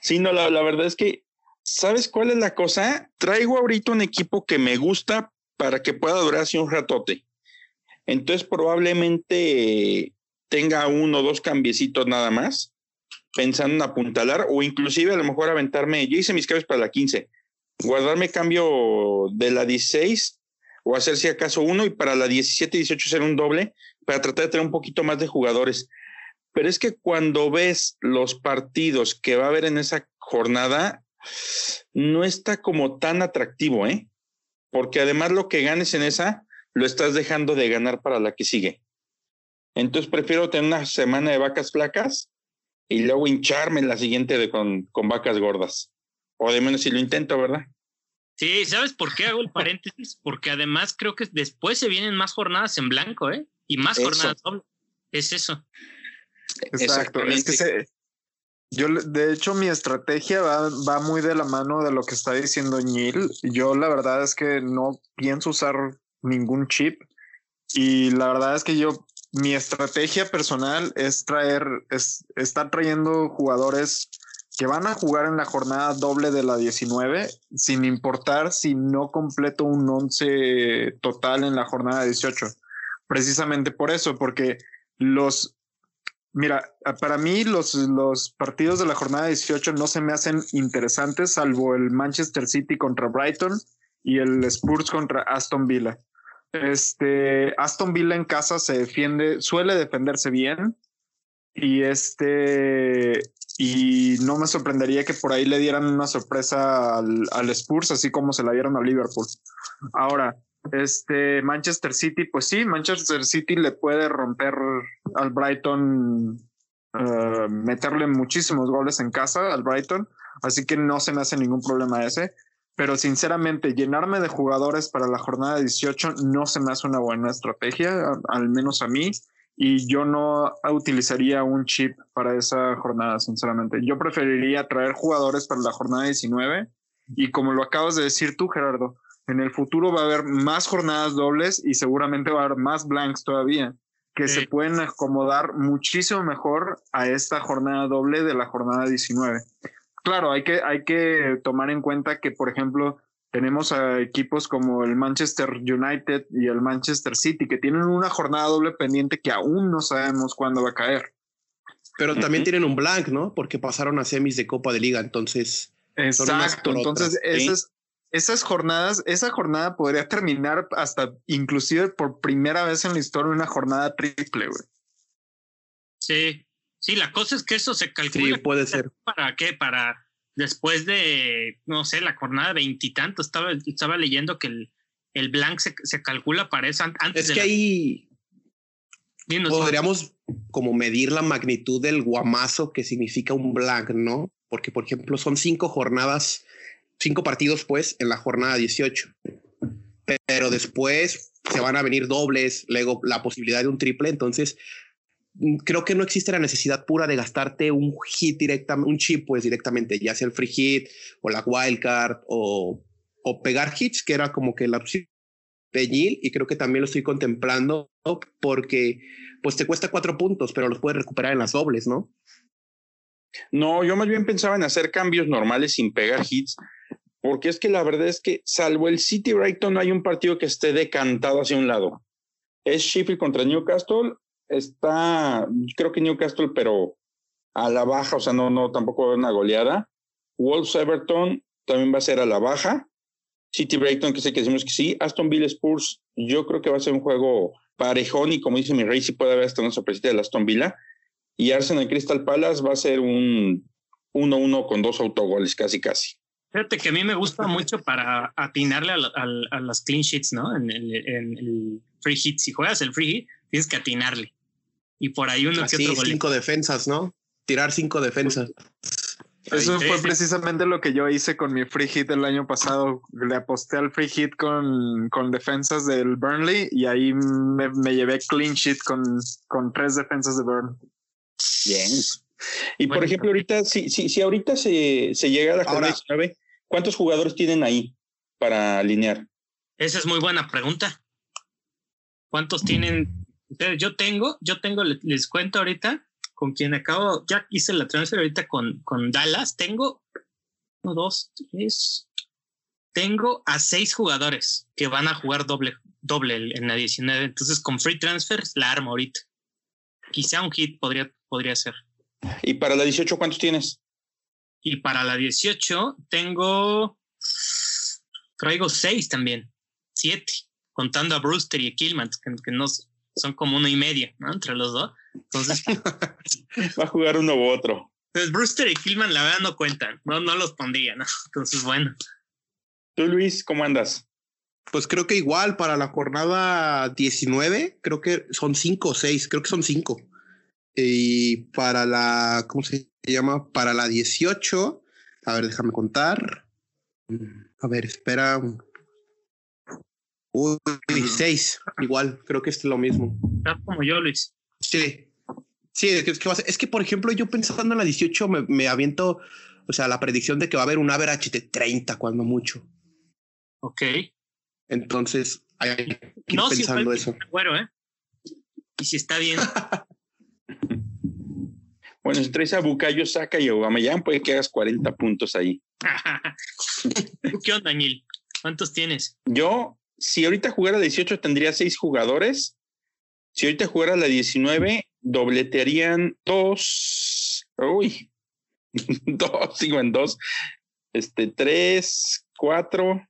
Sí, no, la, verdad es que, ¿sabes cuál es la cosa? Traigo ahorita un equipo que me gusta para que pueda durar así un ratote. Entonces probablemente tenga uno o dos cambiecitos nada más, pensando en apuntalar o inclusive a lo mejor aventarme, yo hice mis cambios para la 15, guardarme cambio de la 16 o hacer si acaso uno y para la 17 y 18 hacer un doble para tratar de tener un poquito más de jugadores. Pero es que cuando ves los partidos que va a haber en esa jornada no está como tan atractivo, ¿eh? Porque además lo que ganes en esa lo estás dejando de ganar para la que sigue. Entonces prefiero tener una semana de vacas flacas y luego hincharme en la siguiente de con, con vacas gordas. O de menos si lo intento, ¿verdad? Sí, ¿sabes por qué hago el paréntesis? Porque además creo que después se vienen más jornadas en blanco, ¿eh? Y más jornadas dobles. Es eso. Exacto. Es que yo, de hecho, mi estrategia va, va muy de la mano de lo que está diciendo Neil. Yo la verdad es que no pienso usar ningún chip y la verdad es que yo mi estrategia personal es traer, es estar trayendo jugadores que van a jugar en la jornada doble de la 19, sin importar si no completo un 11 total en la jornada 18. Precisamente por eso, porque los, mira, para mí los, los partidos de la jornada 18 no se me hacen interesantes, salvo el Manchester City contra Brighton y el Spurs contra Aston Villa. Este, Aston Villa en casa se defiende, suele defenderse bien. Y este, y no me sorprendería que por ahí le dieran una sorpresa al, al Spurs, así como se la dieron a Liverpool. Ahora, este Manchester City, pues sí, Manchester City le puede romper al Brighton, uh, meterle muchísimos goles en casa al Brighton, así que no se me hace ningún problema ese pero sinceramente llenarme de jugadores para la jornada 18 no se me hace una buena estrategia, al menos a mí, y yo no utilizaría un chip para esa jornada, sinceramente. Yo preferiría traer jugadores para la jornada 19 y como lo acabas de decir tú, Gerardo, en el futuro va a haber más jornadas dobles y seguramente va a haber más blanks todavía que se pueden acomodar muchísimo mejor a esta jornada doble de la jornada 19 claro, hay que, hay que tomar en cuenta que, por ejemplo, tenemos a equipos como el Manchester United y el Manchester City que tienen una jornada doble pendiente que aún no sabemos cuándo va a caer. Pero también tienen un blank, ¿no? Porque pasaron a semis de Copa de Liga, entonces. Exacto, entonces esas, esas jornadas, esa jornada podría terminar hasta inclusive por primera vez en la historia una jornada triple, güey. Sí, Sí, la cosa es que eso se calcula. Sí, puede ser. ¿Para qué? Para después de, no sé, la jornada veintitantos. Estaba, estaba leyendo que el, el blank se, se calcula para eso antes. Es que ahí podríamos como medir la magnitud del guamazo que significa un blank, ¿no? Porque, por ejemplo, son cinco jornadas, cinco partidos, pues, en la jornada 18. Pero después se van a venir dobles, luego la posibilidad de un triple. Entonces, creo que no existe la necesidad pura de gastarte un hit directamente, un chip, pues directamente, ya sea el free hit o la wildcard o, o pegar hits, que era como que la opción de y creo que también lo estoy contemplando porque pues te cuesta cuatro puntos, pero los puedes recuperar en las dobles, ¿no? No, yo más bien pensaba en hacer cambios normales sin pegar hits, porque es que la verdad es que salvo el City Brighton no hay un partido que esté decantado hacia un lado. Es Sheffield contra Newcastle está, creo que Newcastle, pero a la baja, o sea, no, no, tampoco una goleada. Wolves Everton también va a ser a la baja. City Brighton, que sé que decimos que sí. Aston Villa Spurs, yo creo que va a ser un juego parejón y como dice mi rey, sí puede haber hasta una sorpresita de Aston Villa. Y Arsenal Crystal Palace va a ser un 1-1 con dos autogoles, casi, casi. Fíjate que a mí me gusta mucho para atinarle a, las clean sheets, ¿no? En el, en el, free hit. Si juegas el free hit, tienes que atinarle y por ahí uno Así, que otro cinco defensas, ¿no? Tirar cinco defensas. Eso fue precisamente lo que yo hice con mi free hit el año pasado. Le aposté al free hit con, con defensas del Burnley y ahí me, me llevé clean sheet con, con tres defensas de Burnley. Bien. Y por ejemplo, ahorita, si, si, si ahorita se, se llega a la jornada 19, ¿cuántos jugadores tienen ahí para alinear? Esa es muy buena pregunta. ¿Cuántos tienen yo tengo, yo tengo, les, cuento ahorita, con quien acabo, ya hice la transfer ahorita con, con Dallas, tengo uno, dos, tres, tengo a seis jugadores que van a jugar doble, doble en la 19. Entonces, con free transfers la armo ahorita. Quizá un hit podría, podría ser. ¿Y para la 18 cuántos tienes? Y para la 18 tengo, traigo seis también, siete, contando a Brewster y a Killman, que, que no, son como uno y medio, ¿no? Entre los dos. Entonces. Va a jugar uno u otro. Pues Brewster y Killman la verdad no cuentan, no, no los pondría, ¿no? Entonces, bueno. Tú, Luis, ¿cómo andas? Pues creo que igual para la jornada 19, creo que son 5 o 6, creo que son 5. Y para la, ¿cómo se llama? Para la 18, a ver, déjame contar. A ver, espera. Uy, 6, igual, creo que es lo mismo. Estás como yo, Luis. Sí. Sí, es que, es que, es que, por ejemplo, yo pensando en la 18 me, me aviento, o sea, la predicción de que va a haber un average de 30 cuando mucho. Ok. Entonces, hay que ir No, si pensando fue eso. Bueno, ¿eh? Y si está bien. Bueno, si traes a Bucayo, saca y a Aubameyang, puede que hagas 40 puntos ahí. ¿Tú qué onda, Neil? ¿Cuántos tienes? Yo, si ahorita jugara la 18, tendría seis jugadores. Si ahorita jugara la 19, dobletearían dos. Uy, dos, sigo en dos. Este, tres, cuatro,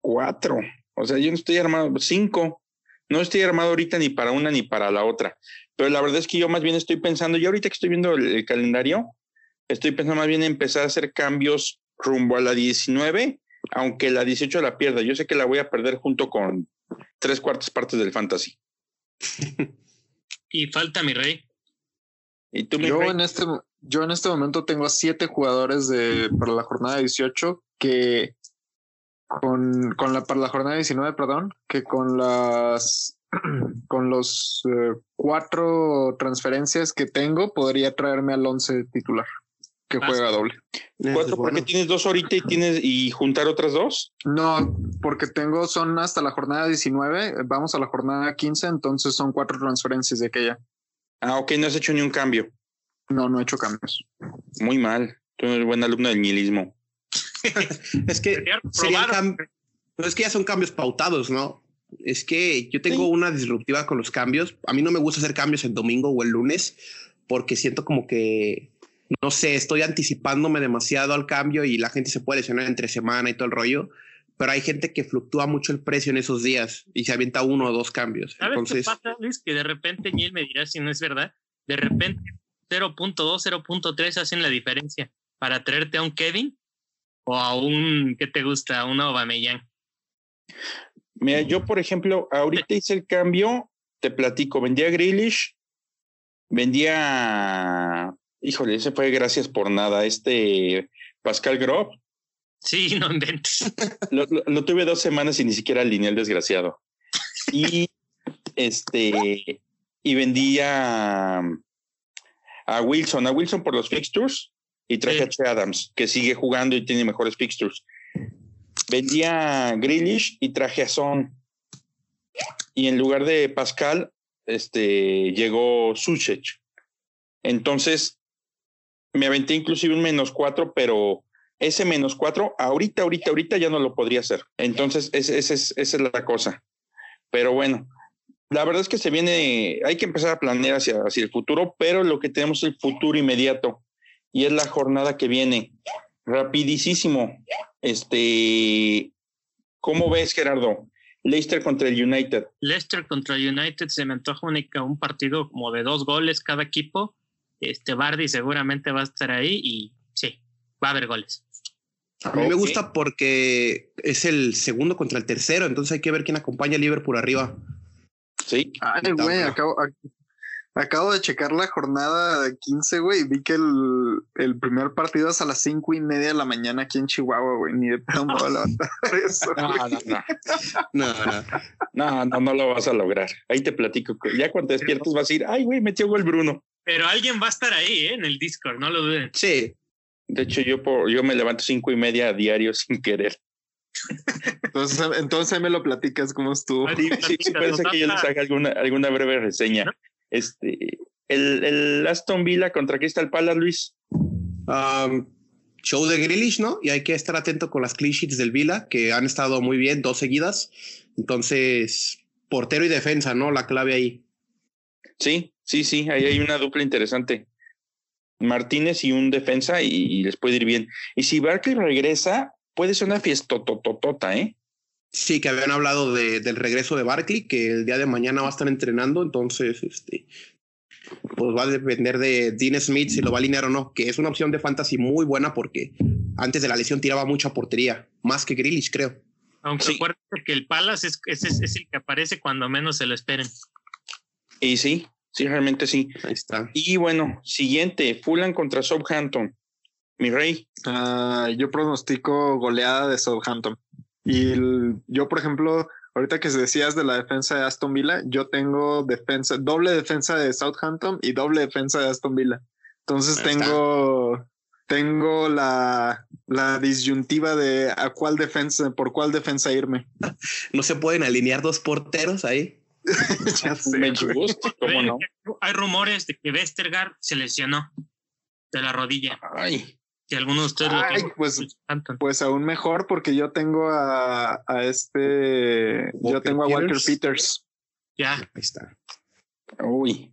cuatro. O sea, yo no estoy armado, cinco. No estoy armado ahorita ni para una ni para la otra. Pero la verdad es que yo más bien estoy pensando, y ahorita que estoy viendo el, el calendario, estoy pensando más bien en empezar a hacer cambios rumbo a la 19 aunque la 18 la pierda. Yo sé que la voy a perder junto con tres cuartas partes del fantasy. Y falta mi rey. ¿Y tú, mi Yo rey? en, este, yo en este momento tengo a siete jugadores de, para la jornada 18 que con, con la, para la jornada 19, perdón, que con las con los eh, cuatro transferencias que tengo podría traerme al 11 titular que Ah, juega doble. ¿Cuatro porque tienes dos ahorita y tienes y juntar otras dos? No, porque tengo, son hasta la jornada 19, vamos a la jornada 15, entonces son cuatro transferencias de aquella. Ah, ok, no has hecho ni un cambio. No, no he hecho cambios. Muy mal. Tú eres buen alumno del nihilismo. Es que serían pero es que ya son cambios pautados, ¿no? Es que yo tengo Sí. una disruptiva con los cambios. A mí no me gusta hacer cambios el domingo o el lunes porque siento como que, no sé, estoy anticipándome demasiado al cambio y la gente se puede lesionar entre semana y todo el rollo. Pero hay gente que fluctúa mucho el precio en esos días y se avienta uno o dos cambios. ¿Sabes Entonces, qué pasa, Luis? Que de repente Neil me dirá si no es verdad. De repente 0.2, 0.3 hacen la diferencia para traerte a un Kevin o a un, ¿qué te gusta? A un Aubameyang. Mira, yo, por ejemplo, ahorita hice el cambio, te platico, vendía Grealish, vendía, híjole, ese fue gracias por nada, este Pascal Grob, Sí, no inventes. lo, lo- lo tuve dos semanas y ni siquiera alineé el desgraciado. Y este, y vendía a Wilson, a Wilson por los fixtures y traje Sí. a Che Adams, que sigue jugando y tiene mejores fixtures. Vendía a Grealish y traje a Son. Y en lugar de Pascal, este, llegó Suchek. Entonces, me aventé inclusive un menos cuatro, pero ese menos cuatro, ahorita, ahorita, ahorita ya no lo podría hacer. Entonces, ese es, esa es la cosa. Pero bueno, la verdad es que se viene, hay que empezar a planear hacia, hacia el futuro, pero lo que tenemos es el futuro inmediato y es la jornada que viene. Rapidísimo. Este, ¿cómo ves, Gerardo? Leicester contra el United. Leicester contra United se me antoja única- un partido como de dos goles cada equipo. Este Bardi seguramente va a estar ahí y sí, va a haber goles. a mí me gusta porque es el segundo contra el tercero. Entonces hay que ver quién acompaña a Liverpool arriba. Sí. Ay, güey, acabo, ac- acabo de checar la jornada 15, güey, y vi que el, el primer partido es a las cinco y media de la mañana aquí en Chihuahua, güey, ni de pedo me voy a levantar eso. No, no, no. No, no. No, no, no lo vas a lograr. Ahí te platico. Ya cuando te despiertas vas a ir, ay, güey, metió gol Bruno. Pero alguien va a estar ahí ¿eh? en el Discord, no lo duden. Sí, De hecho, yo, por, yo me levanto cinco y media a diario sin querer. Entonces, entonces ahí me lo platicas cómo estuvo. Sí, sí, parece que yo les haga alguna, alguna breve reseña. Este, el, el Aston Villa contra Crystal Palace, Luis. Um, show de Grealish, ¿no? Y hay que estar atento con las clean sheets del Vila, que han estado muy bien, dos seguidas. Entonces, portero y defensa, ¿no? La clave ahí. Sí, sí, sí, ahí hay una dupla interesante. Martínez y un defensa y, y les puede ir bien. Y si Barkley regresa, puede ser una fiesta tototota, ¿eh? Sí, que habían hablado de- del regreso de Barkley, que el día de mañana va a estar entrenando. Entonces, este, pues va a depender de Dean Smith si lo va a alinear o no, que es una opción de fantasy muy buena porque antes de la lesión tiraba mucha portería, más que Grealish, creo. Aunque Sí. recuerden que el Palace es, es, es- es el que aparece cuando menos se lo esperen. Y sí, sí, realmente sí. Ahí está. Y bueno, siguiente, Fulham contra Southampton. Mi rey. Ah, yo pronostico goleada de Southampton. Y el- yo, por ejemplo, ahorita que decías de la defensa de Aston Villa, yo tengo defensa, doble defensa de Southampton y doble defensa de Aston Villa. Entonces Ahí está. tengo, tengo la, la disyuntiva de a cuál defensa, por cuál defensa irme. No se pueden alinear dos porteros ahí. ya sé, Me güey. gusta, ¿cómo no? Hay rumores de que Westergaard se lesionó de la rodilla. Ay, Si alguno de ustedes lo Ay, tiene, pues-. Pues aún mejor porque yo tengo a, a este, yo tengo a Walker Peters. Peters. ya. Ahí está. uy.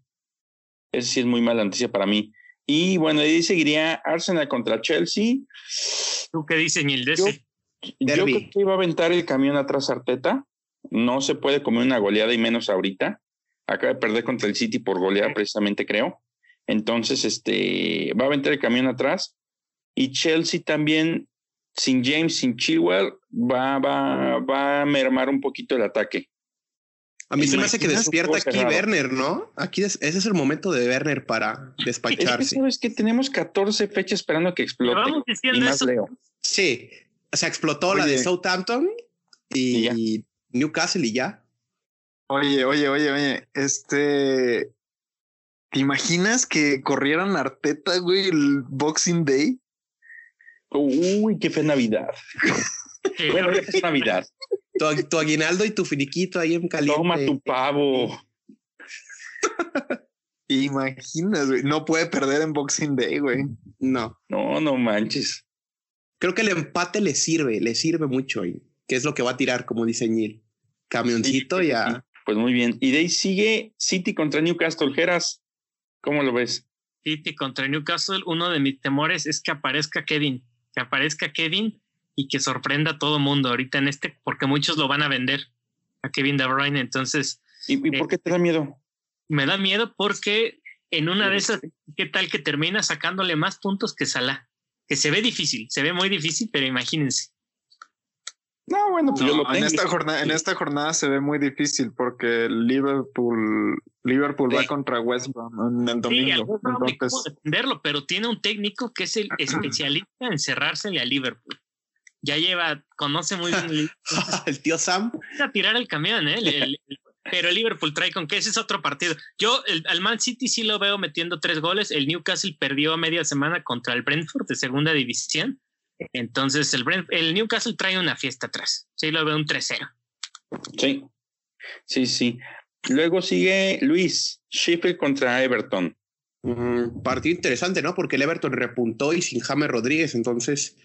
Ese sí es muy mala noticia para mí. Y bueno, ahí seguiría Arsenal contra Chelsea. ¿Tú qué dices, Nildes? Yo- creo que iba a aventar el camión atrás Arteta. No se puede comer una goleada y menos ahorita. Acaba de perder contra el City por goleada, precisamente, creo. Entonces, este va a aventar el camión atrás. Y Chelsea también, sin James, sin Chilwell, va, va, va a mermar un poquito el ataque. A mí se me hace que despierta aquí cerrado. Werner, ¿no? Aquí es- ese es el momento de Werner para Es que despacharse. sabes que tenemos 14 fechas esperando que explote. Vamos Y más eso. Leo. Sí, o sea, explotó la de Southampton Y y, Newcastle y ya. Oye, oye, oye, oye, este, ¿te imaginas que corrieran Arteta, güey, el Boxing Day? Uy, qué fe Navidad. Bueno, ya pasó Navidad. Tu, tu aguinaldo y tu finiquito ahí en caliente. Toma tu pavo. Imaginas, güey, no puede perder en Boxing Day, güey. No, No, no manches. creo que el empate le sirve, le sirve mucho. Y, que es lo que va a tirar, como dice Neil. Camioncito Sí, y sí, a... Pues muy bien. Y de ahí sigue City contra Newcastle. Geras, ¿cómo lo ves? City contra Newcastle, uno de mis temores es que aparezca Kevin, que aparezca Kevin y que sorprenda a todo mundo ahorita en este, porque muchos lo van a vender a Kevin De Bruyne. Entonces, ¿Y, y por qué te da miedo? me da miedo porque en una de esas, ¿qué tal que termina sacándole más puntos que Salah? Que se ve difícil, se ve muy difícil, pero imagínense. No, bueno, pues yo en esta jornada, en esta jornada se ve muy difícil porque Liverpool, Liverpool va Sí. contra West Brom en el Sí, domingo. cómo Entonces, defenderlo, pero tiene un técnico que es el especialista en cerrársele a Liverpool. Ya lleva, conoce muy bien el- tío Sam. a tirar el camión, ¿eh? El- el- el- pero el Liverpool trae con que ese es otro partido. Yo el, al Man City sí lo veo metiendo tres goles. El Newcastle perdió a media semana contra el Brentford de segunda división. Entonces el, Brent- el Newcastle trae una fiesta atrás. Sí lo veo un 3-0. Sí, sí, sí. Luego sigue Luis, Sheffield contra Everton. Mm, partido interesante, ¿no? Porque el Everton repuntó y sin James Rodríguez, entonces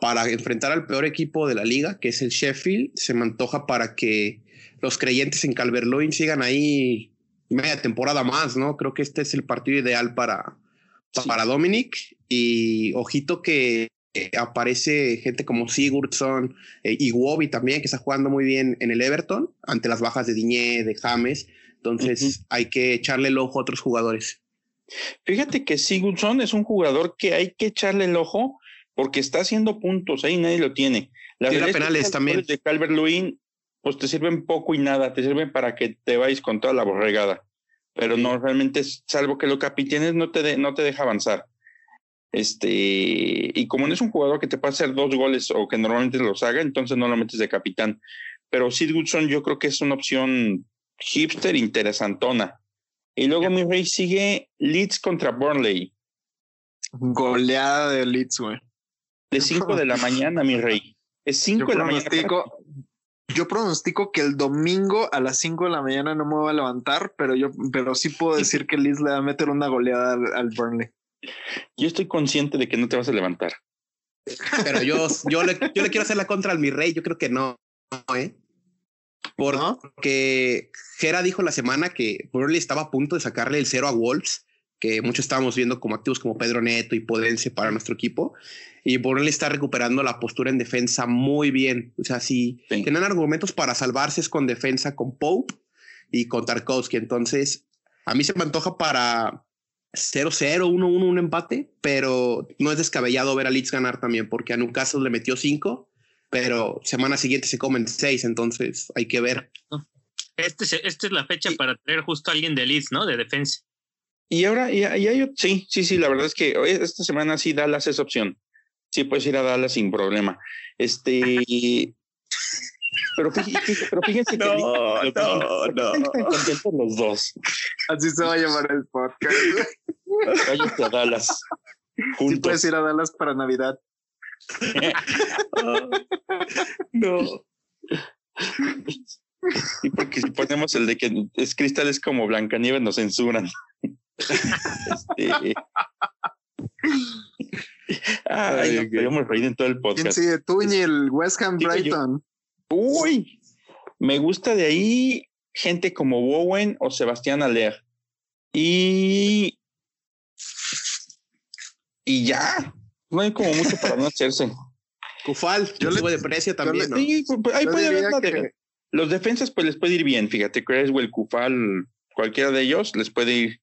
para enfrentar al peor equipo de la liga, que es el Sheffield, se me antoja para que los creyentes en Calvert-Lewin sigan ahí media temporada más, ¿no? Creo que este es el partido ideal para, Sí. para Dominic y ojito que eh, aparece gente como Sigurdsson eh, y Wobby también, que está jugando muy bien en el Everton ante las bajas de Diñé, de James. Entonces hay que echarle el ojo a otros jugadores. Fíjate que Sigurdsson es un jugador que hay que echarle el ojo porque está haciendo puntos, ahí nadie lo tiene. Las Tira realidad es que penales también. de Calvert Lewin, pues te sirven poco y nada, te sirven para que te vayas con toda la borregada. Pero no, realmente, salvo que lo capitienes, no te, de- no te deja avanzar. Este, y como no es un jugador que te puede hacer dos goles o que normalmente los haga, entonces no lo metes de capitán. Pero Sigurdsson yo creo que es una opción hipster interesantona. Y luego mi rey sigue Leeds contra Burnley. goleada de Leeds, güey. De 5 de la mañana, mi rey. Es 5 Yo de la mañana. yo pronostico que el domingo a las 5 de la mañana no me voy a levantar, pero yo, pero sí puedo decir que Leeds le va a meter una goleada al, al Burnley. Yo estoy consciente de que no te vas a levantar. Pero yo, yo, le, yo le quiero hacer la contra al mi rey. Yo creo que no, ¿eh? Porque Gera dijo la semana que Burnley estaba a punto de sacarle el cero a Wolves, que muchos estábamos viendo como activos como Pedro Neto y Podense para nuestro equipo. Y Burnley está recuperando la postura en defensa muy bien. O sea, si Sí. tienen argumentos para salvarse es con defensa con Pope y con Tarkovsky. Entonces, A mí se me antoja para 0-0, 1-1, un empate, pero no es descabellado ver a Leeds ganar también, porque a Newcastle le metió 5, pero semana siguiente se comen 6, entonces hay que ver. Este, esta es la fecha para traer justo a alguien de Leeds, ¿no? De defensa. Y ahora, y, hay, sí, sí, sí, la verdad es que esta semana sí Dallas es opción. Sí, puedes ir a Dallas sin problema. Este. Pero, fíjense, pero fíjense que. No, no, no. Están contentos los dos. Así se va a llamar el podcast. Váyase a Dallas. Sí puedes ir a Dallas para Navidad. no. Y porque si ponemos el de que es cristal es como Blancanieves, nos censuran. este... Ay, Ay podemos reír en todo el podcast. ¿Quién sigue? Tú y el West Ham Brighton. Uy, me gusta de ahí gente como Bowen o Sebastián Aller. Y. Y ya. No hay como mucho para no hacerse. Cufal, yo le de precio también. ¿no? Sí, pues, ahí puede haber de, Los defensas, pues les puede ir bien. Fíjate, Creswell, Cufal, cualquiera de ellos les puede ir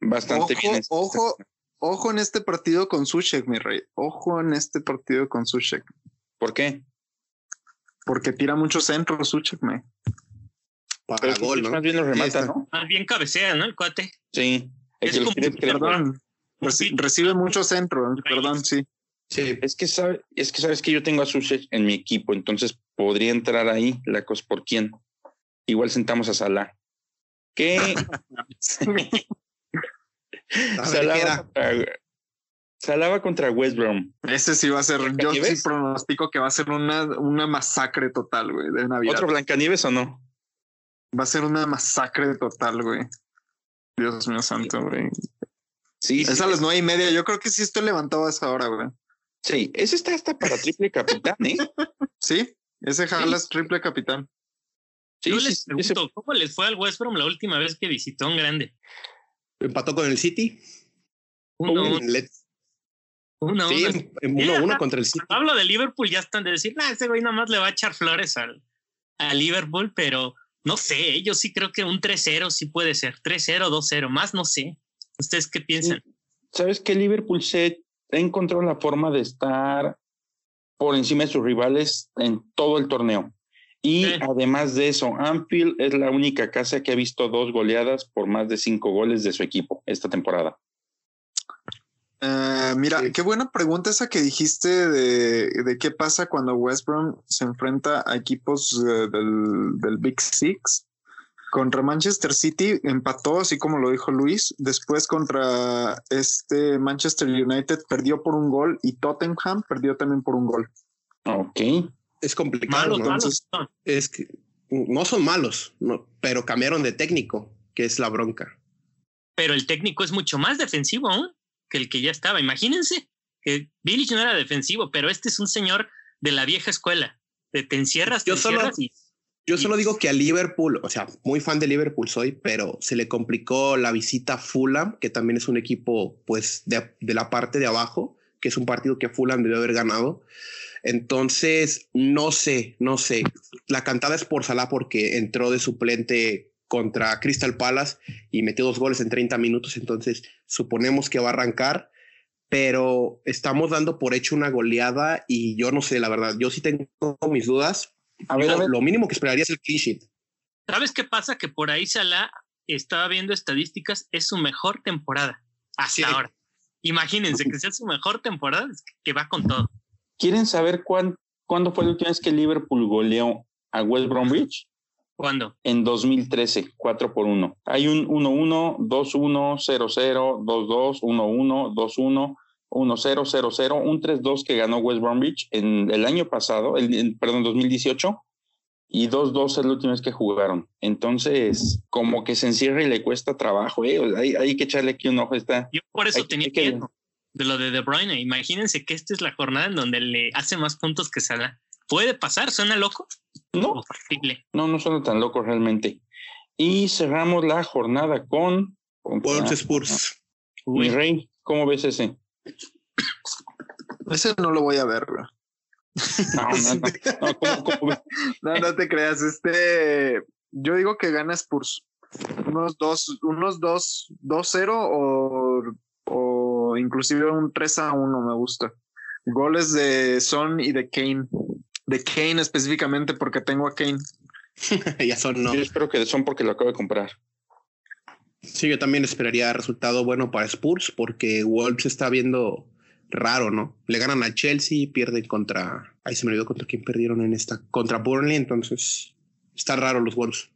bastante bien. Ojo, ojo en este partido con Sushek, mi rey. Ojo en este partido con Sushek. ¿Por qué? Porque tira mucho centro Suchek, me. Para gol, ¿no? Más bien lo remata, ¿no? Más bien cabecea, ¿no? El cuate. Sí. Es como, perdón. recibe mucho centro, perdón, sí. Sí. Es que, sabe, es que sabes que yo tengo a Suchek en mi equipo, entonces podría entrar ahí la cosa por quién. Igual sentamos a Salah. ¿Qué? Salah Salaba contra West Brom. Ese sí va a ser, yo sí pronostico que va a ser una, una masacre total, güey, de Navidad. ¿Otro Blancanieves o no? Va a ser una masacre total, güey. Dios mío santo, güey. Sí, Es a las nueve y media. Yo creo que sí estoy levantado a esa hora, güey. Sí, ese está hasta para triple capitán, ¿eh? sí, ese jalas triple capitán. Sí, Yo les pregunto, ¿cómo les fue al West Brom la última vez que visitó un grande? Empató con el City. Uno, uno, sí, uno, uno, contra el City. Hablo de Liverpool, ya están de decir, nah, ese güey nada más le va a echar flores al, a Liverpool, pero no sé, yo sí creo que un 3-0 sí puede ser. 3-0, 2-0, más no sé. ¿Ustedes qué piensan? ¿Sabes que Liverpool se encontró la forma de estar por encima de sus rivales en todo el torneo? Y además de eso, Anfield es la única casa que ha visto dos goleadas por más de cinco goles de su equipo esta temporada. Uh, mira, qué buena pregunta esa que dijiste de, de, qué pasa cuando West Brom se enfrenta a equipos uh, del, del, Big Six. Contra Manchester City empató, así como lo dijo Luis. Después contra este Manchester United perdió por un gol y Tottenham perdió también por un gol. Ok. Es complicado. Malos, ¿no? malos Es que no son malos, no, pero cambiaron de técnico, que es la bronca. Pero el técnico es mucho más defensivo aún que el que ya estaba. Imagínense que Billy no era defensivo, pero este es un señor de la vieja escuela. De te encierras, te yo solo, encierras y, Yo solo digo que a Liverpool, o sea, muy fan de Liverpool soy, pero se le complicó la visita a Fulham, que también es un equipo, pues, de, de la parte de abajo, que es un partido que Fulham debió haber ganado. Entonces, no sé, no sé. La cantada es por Salah porque entró de suplente contra Crystal Palace y metió dos goles en 30 minutos, entonces suponemos que va a arrancar, pero estamos dando por hecho una goleada y yo no sé, la verdad, yo sí tengo mis dudas. A ver, yo, a ver. Lo mínimo que esperaría es el clean sheet. ¿Sabes qué pasa? Que por ahí Salah estaba viendo estadísticas, es su mejor temporada hasta sí. ahora. Imagínense que sea su mejor temporada, que va con todo. ¿Quieren saber cuán, cuándo fue la última vez que Liverpool goleó a West Bromwich? ¿Cuándo? En 2013, 4 por 1. Hay un 1-1, 2-1, 0-0, 2-2, 1-1, 2-1, 1-0, 0-0, un 3-2 que ganó West Bromwich en el año pasado, el, el, perdón, 2018, y 2-2 es la última vez que jugaron. Entonces, como que se encierra y le cuesta trabajo, ¿eh? hay, hay, que echarle aquí un ojo. Está, Yo por eso hay, tenía que... miedo de lo de De Bruyne. Imagínense que esta es la jornada en donde le hace más puntos que Salah. ¿Puede pasar? ¿Suena loco? No, no, no suena tan loco realmente. Y cerramos la jornada con... con Wolves Spurs. Mi rey, ¿cómo ves ese? Ese no lo voy a ver, bro. No, no, no. No, ¿cómo, cómo no, no te creas. Este, yo digo que gana Spurs. unos dos, unos dos, dos cero o, o inclusive un 3 a 1 me gusta. Goles de Son y de Kane. De Kane específicamente porque tengo a Kane. ya son no. Yo espero que son porque lo acabo de comprar. Sí, yo también esperaría resultado bueno para Spurs porque Wolves está viendo raro, ¿no? Le ganan a Chelsea, pierden contra. Ahí se me olvidó contra quién perdieron en esta. Contra Burnley, entonces está raro los Wolves.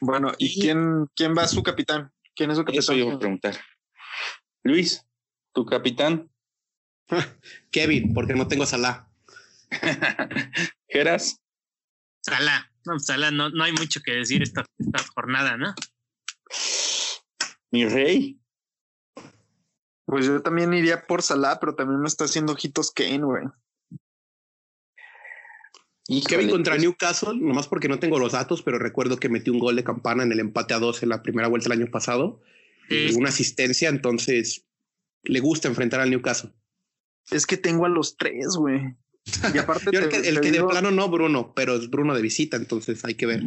Bueno, ¿y, quién, quién va a su capitán? ¿Quién es su capitán? Eso yo voy a preguntar. Luis, tu capitán. Kevin, porque no tengo Salah. Geras. Salah. No, Salah, no, no hay mucho que decir esta, esta jornada, ¿no? Mi rey. Pues yo también iría por Salah, pero también me está haciendo ojitos Kane, güey. Y Kevin contra Newcastle, nomás porque no tengo los datos, pero recuerdo que metió un gol de campana en el empate a dos en la primera vuelta el año pasado. Y una asistencia, entonces le gusta enfrentar al Newcastle. Es que tengo a los tres, güey. Y aparte, Yo el que, el que de plano no, Bruno, pero es Bruno de visita, entonces hay que ver.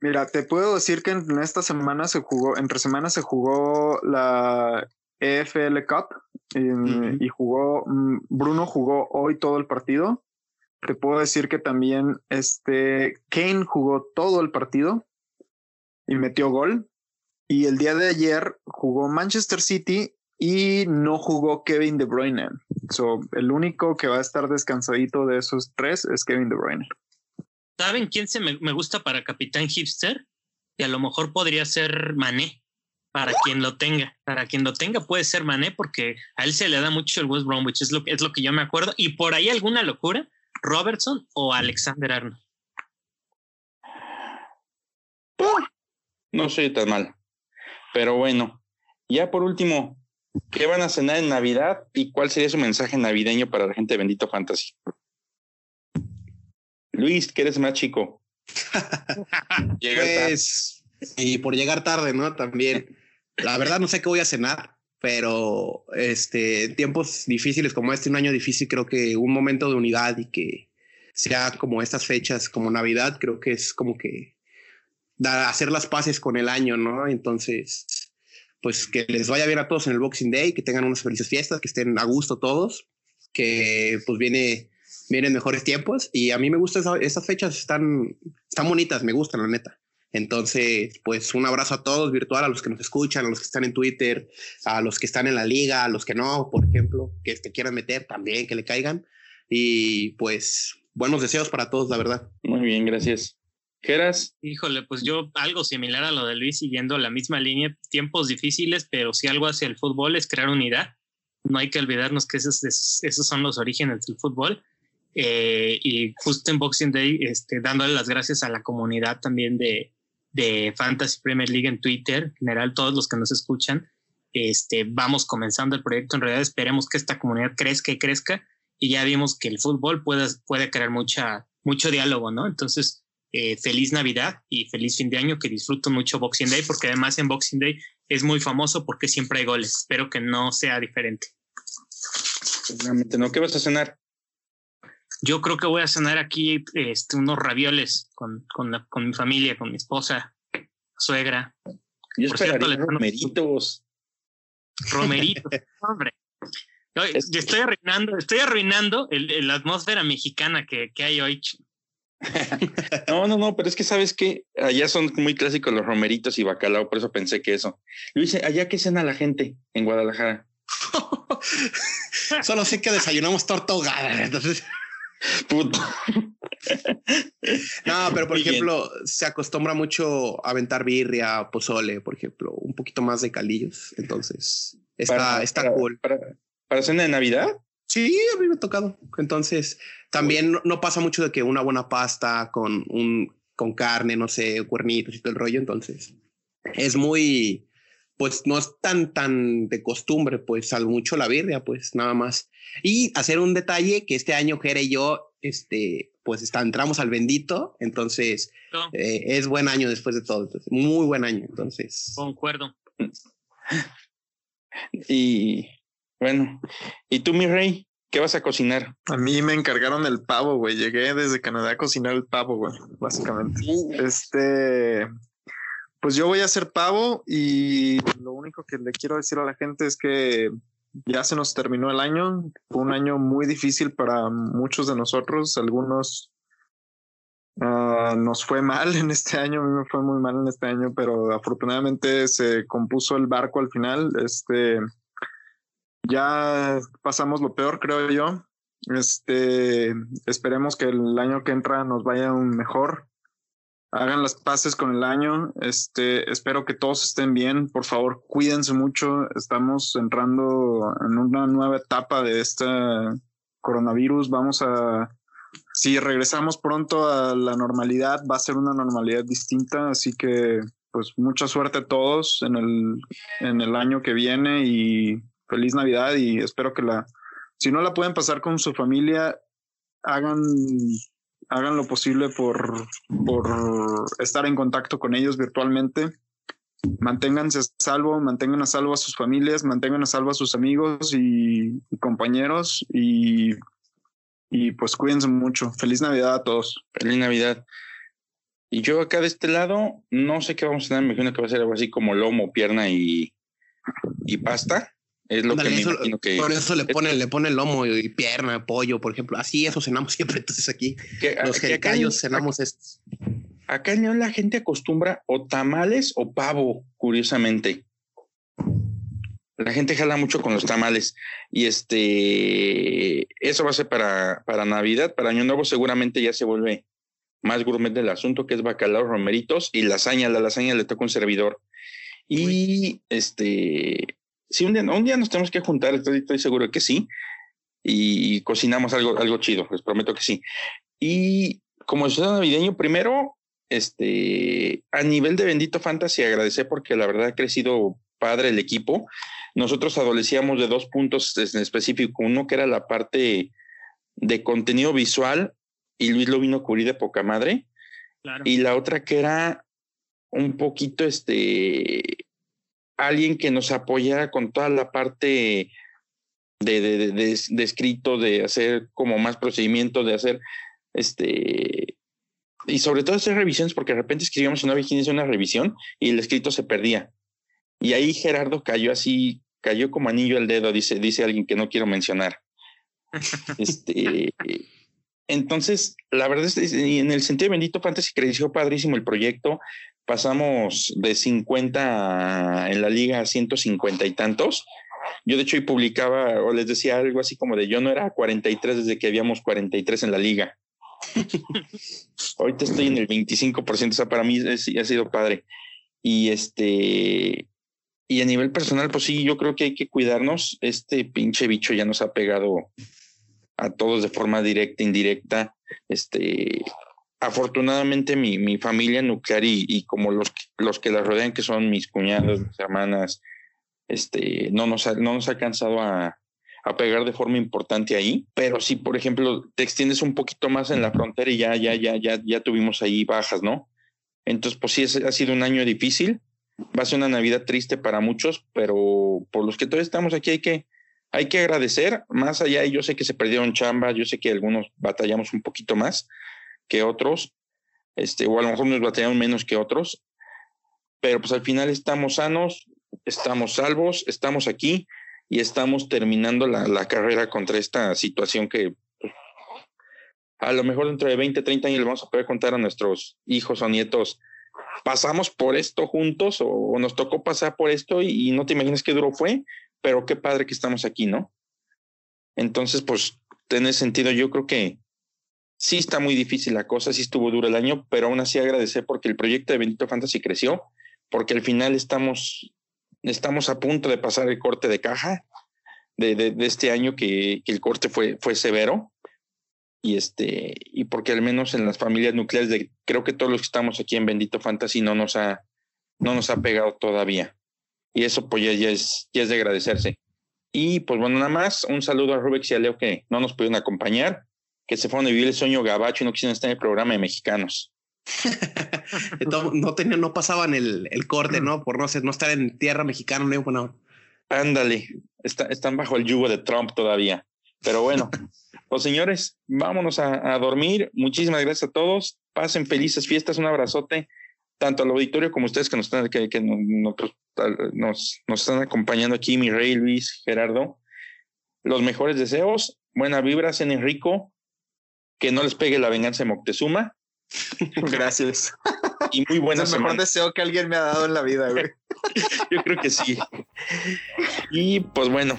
Mira, te puedo decir que en esta semana se jugó, entre semanas se jugó la EFL Cup y, y jugó, Bruno jugó hoy todo el partido. Te puedo decir que también este Kane jugó todo el partido y metió gol. Y el día de ayer jugó Manchester City y no jugó Kevin De Bruyne. So, el único que va a estar descansadito de esos tres es Kevin De Bruyne. ¿Saben quién se me, me gusta para capitán hipster? Y a lo mejor podría ser Mané para quien lo tenga. Para quien lo tenga puede ser Mané porque a él se le da mucho el West Bromwich, es lo, es lo que yo me acuerdo. Y por ahí alguna locura, Robertson o Alexander Arnold. No soy tan mal. Pero bueno, ya por último, ¿qué van a cenar en Navidad y cuál sería su mensaje navideño para la gente de Bendito Fantasy? Luis, que eres más chico. pues, y por llegar tarde, ¿no? También. La verdad no sé qué voy a cenar, pero este, tiempos difíciles como este, un año difícil, creo que un momento de unidad y que sea como estas fechas, como Navidad, creo que es como que dar, hacer las paces con el año, ¿no? Entonces, pues que les vaya bien a todos en el Boxing Day, que tengan unas felices fiestas, que estén a gusto todos, que pues viene vienen mejores tiempos y a mí me gustan esas fechas, están, están bonitas, me gustan, la neta. Entonces, pues un abrazo a todos virtual, a los que nos escuchan, a los que están en Twitter, a los que están en la liga, a los que no, por ejemplo, que te quieran meter también, que le caigan. Y pues buenos deseos para todos, la verdad. Muy bien, gracias. Híjole, pues yo algo similar a lo de Luis, siguiendo la misma línea, tiempos difíciles, pero si algo hacia el fútbol es crear unidad. No hay que olvidarnos que esos, esos son los orígenes del fútbol eh, y justo en Boxing Day, este, dándole las gracias a la comunidad también de, de Fantasy Premier League en Twitter, en general todos los que nos escuchan, este, vamos comenzando el proyecto. En realidad esperemos que esta comunidad crezca y crezca y ya vimos que el fútbol puede, puede crear mucha, mucho diálogo, ¿no? Entonces, eh, feliz Navidad y feliz fin de año, que disfruto mucho Boxing Day, porque además en Boxing Day es muy famoso porque siempre hay goles. Espero que no sea diferente. Seguramente no. ¿Qué vas a cenar? Yo creo que voy a cenar aquí este, unos ravioles con, con, la, con mi familia, con mi esposa, suegra. Yo Por cierto, romeritos. Romeritos, hombre. Yo, estoy arruinando, estoy arruinando la atmósfera mexicana que, que hay hoy. no, no, no, pero es que sabes que allá son muy clásicos los romeritos y bacalao, por eso pensé que eso. Luis, ¿allá qué cena la gente en Guadalajara? Solo sé que desayunamos torta ahogada, entonces. Puto. No, pero por ejemplo, se acostumbra mucho a aventar birria, pozole, por ejemplo, un poquito más de calillos. Entonces, está, para, está para, cool. Para, para, cena de Navidad? Sí, a mí me ha tocado. Entonces, también no, no, pasa mucho de que una buena pasta con un con carne, no sé, cuernitos y todo el rollo. Entonces, es muy, pues no es tan, tan de costumbre, pues al mucho la birria, pues nada más. Y hacer un detalle que este año Jere y yo, este, pues está, entramos al bendito, entonces no. eh, es buen año después de todo, entonces, muy buen año, entonces. Concuerdo. Y bueno, ¿y tú, mi rey? ¿Qué vas a cocinar? A mí me encargaron el pavo, güey. Llegué desde Canadá a cocinar el pavo, güey, básicamente. Este, pues yo voy a ser pavo y lo único que le quiero decir a la gente es que ya se nos terminó el año. Fue un año muy difícil para muchos de nosotros. Algunos uh, nos fue mal en este año. A mí me fue muy mal en este año, pero afortunadamente se compuso el barco al final. Este ya pasamos lo peor, creo yo. Este esperemos que el año que entra nos vaya mejor hagan las paces con el año. Este, espero que todos estén bien. Por favor, cuídense mucho. Estamos entrando en una nueva etapa de este coronavirus. Vamos a, si regresamos pronto a la normalidad, va a ser una normalidad distinta. Así que, pues, mucha suerte a todos en el, en el año que viene y feliz Navidad. Y espero que la, si no la pueden pasar con su familia, hagan hagan lo posible por, por estar en contacto con ellos virtualmente. Manténganse a salvo, mantengan a salvo a sus familias, mantengan a salvo a sus amigos y, compañeros y, y pues cuídense mucho. Feliz Navidad a todos. Feliz Navidad. Y yo acá de este lado, no sé qué vamos a tener, me imagino que va a ser algo así como lomo, pierna y, y pasta. Es lo que me imagino que. Por eso le ponen, le ponen lomo y pierna, pollo, por ejemplo. Así eso cenamos siempre. Entonces aquí los jericayos cenamos estos. Acá en la gente acostumbra o tamales o pavo, curiosamente. La gente jala mucho con los tamales. Y este, eso va a ser para, para Navidad. Para Año Nuevo seguramente ya se vuelve más gourmet del asunto, que es bacalao, romeritos y lasaña. La lasaña le toca un servidor. Y este, sí, un día, un día nos tenemos que juntar, estoy, estoy seguro que sí, y, cocinamos algo, algo chido, les prometo que sí. Y como ciudad navideño, primero, este, a nivel de Bendito Fantasy, agradecer porque la verdad ha crecido padre el equipo. Nosotros adolecíamos de dos puntos en específico, uno que era la parte de contenido visual y Luis lo vino a cubrir de poca madre. Y la otra que era un poquito este alguien que nos apoyara con toda la parte de, de, de, escrito, de hacer como más procedimiento, de hacer este y sobre todo hacer revisiones, porque de repente escribíamos una hizo una revisión y el escrito se perdía. Y ahí Gerardo cayó así, cayó como anillo al dedo, dice, dice alguien que no quiero mencionar. Este, entonces, la verdad es que en el sentido bendito Fantasy creció padrísimo el proyecto pasamos de 50 en la liga a 150 y tantos. Yo de hecho y publicaba o les decía algo así como de yo no era 43 desde que habíamos 43 en la liga. Ahorita estoy en el 25%, o sea, para mí ha sido padre. Y este, y a nivel personal, pues sí, yo creo que hay que cuidarnos. Este pinche bicho ya nos ha pegado a todos de forma directa, indirecta. Este, afortunadamente mi, mi familia nuclear y, y, como los, los que la rodean, que son mis cuñados, mis hermanas, este, no, nos ha, no nos ha alcanzado a, a pegar de forma importante ahí, pero si por ejemplo te extiendes un poquito más en la frontera y ya, ya, ya, ya, ya tuvimos ahí bajas, ¿no? Entonces, pues sí, ha sido un año difícil, va a ser una Navidad triste para muchos, pero por los que todavía estamos aquí hay que, hay que agradecer, más allá, yo sé que se perdieron chambas, yo sé que algunos batallamos un poquito más, que otros, este, o a lo mejor nos batallan menos que otros, pero pues al final estamos sanos, estamos salvos, estamos aquí y estamos terminando la, carrera contra esta situación que pues, a lo mejor dentro de 20, 30 años le vamos a poder contar a nuestros hijos o nietos, pasamos por esto juntos o, nos tocó pasar por esto y, no te imaginas qué duro fue, pero qué padre que estamos aquí, ¿no? Entonces, pues, en ese sentido, yo creo que sí está muy difícil la cosa, sí estuvo duro el año, pero aún así agradecer porque el proyecto de Bendito Fantasy creció, porque al final estamos, estamos a punto de pasar el corte de caja de, de, este año que, que, el corte fue, fue severo. Y, este, y porque al menos en las familias nucleares, de, creo que todos los que estamos aquí en Bendito Fantasy no nos ha, no nos ha pegado todavía. Y eso pues ya, ya, es, ya es de agradecerse. Y pues bueno, nada más un saludo a Rubex y a Leo que no nos pudieron acompañar que se fueron a vivir el sueño gabacho y no quisieron estar en el programa de mexicanos. no tenían, no pasaban el, el, corte, ¿no? Por no, ser, no estar en tierra mexicana, no, bueno. Ándale, está, están bajo el yugo de Trump todavía. Pero bueno, pues señores, vámonos a, a, dormir. Muchísimas gracias a todos. Pasen felices fiestas, un abrazote tanto al auditorio como ustedes que nos están, que, que nosotros, nos, nos están acompañando aquí, mi rey Luis, Gerardo. Los mejores deseos, buena vibra, en rico, que no les pegue la venganza de Moctezuma. Gracias. Y muy buena Es el mejor deseo que alguien me ha dado en la vida, güey. Yo creo que sí. Y pues bueno,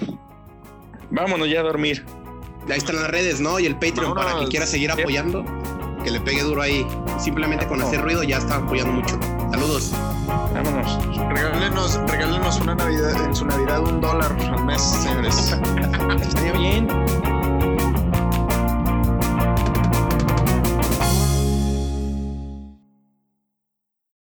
vámonos ya a dormir. Ahí están las redes, ¿no? Y el Patreon para quien quiera seguir apoyando, que le pegue duro ahí. Simplemente con hacer ruido ya está apoyando mucho. Saludos. Vámonos. Regálenos, regálenos una Navidad, en su Navidad un dólar al mes, señores.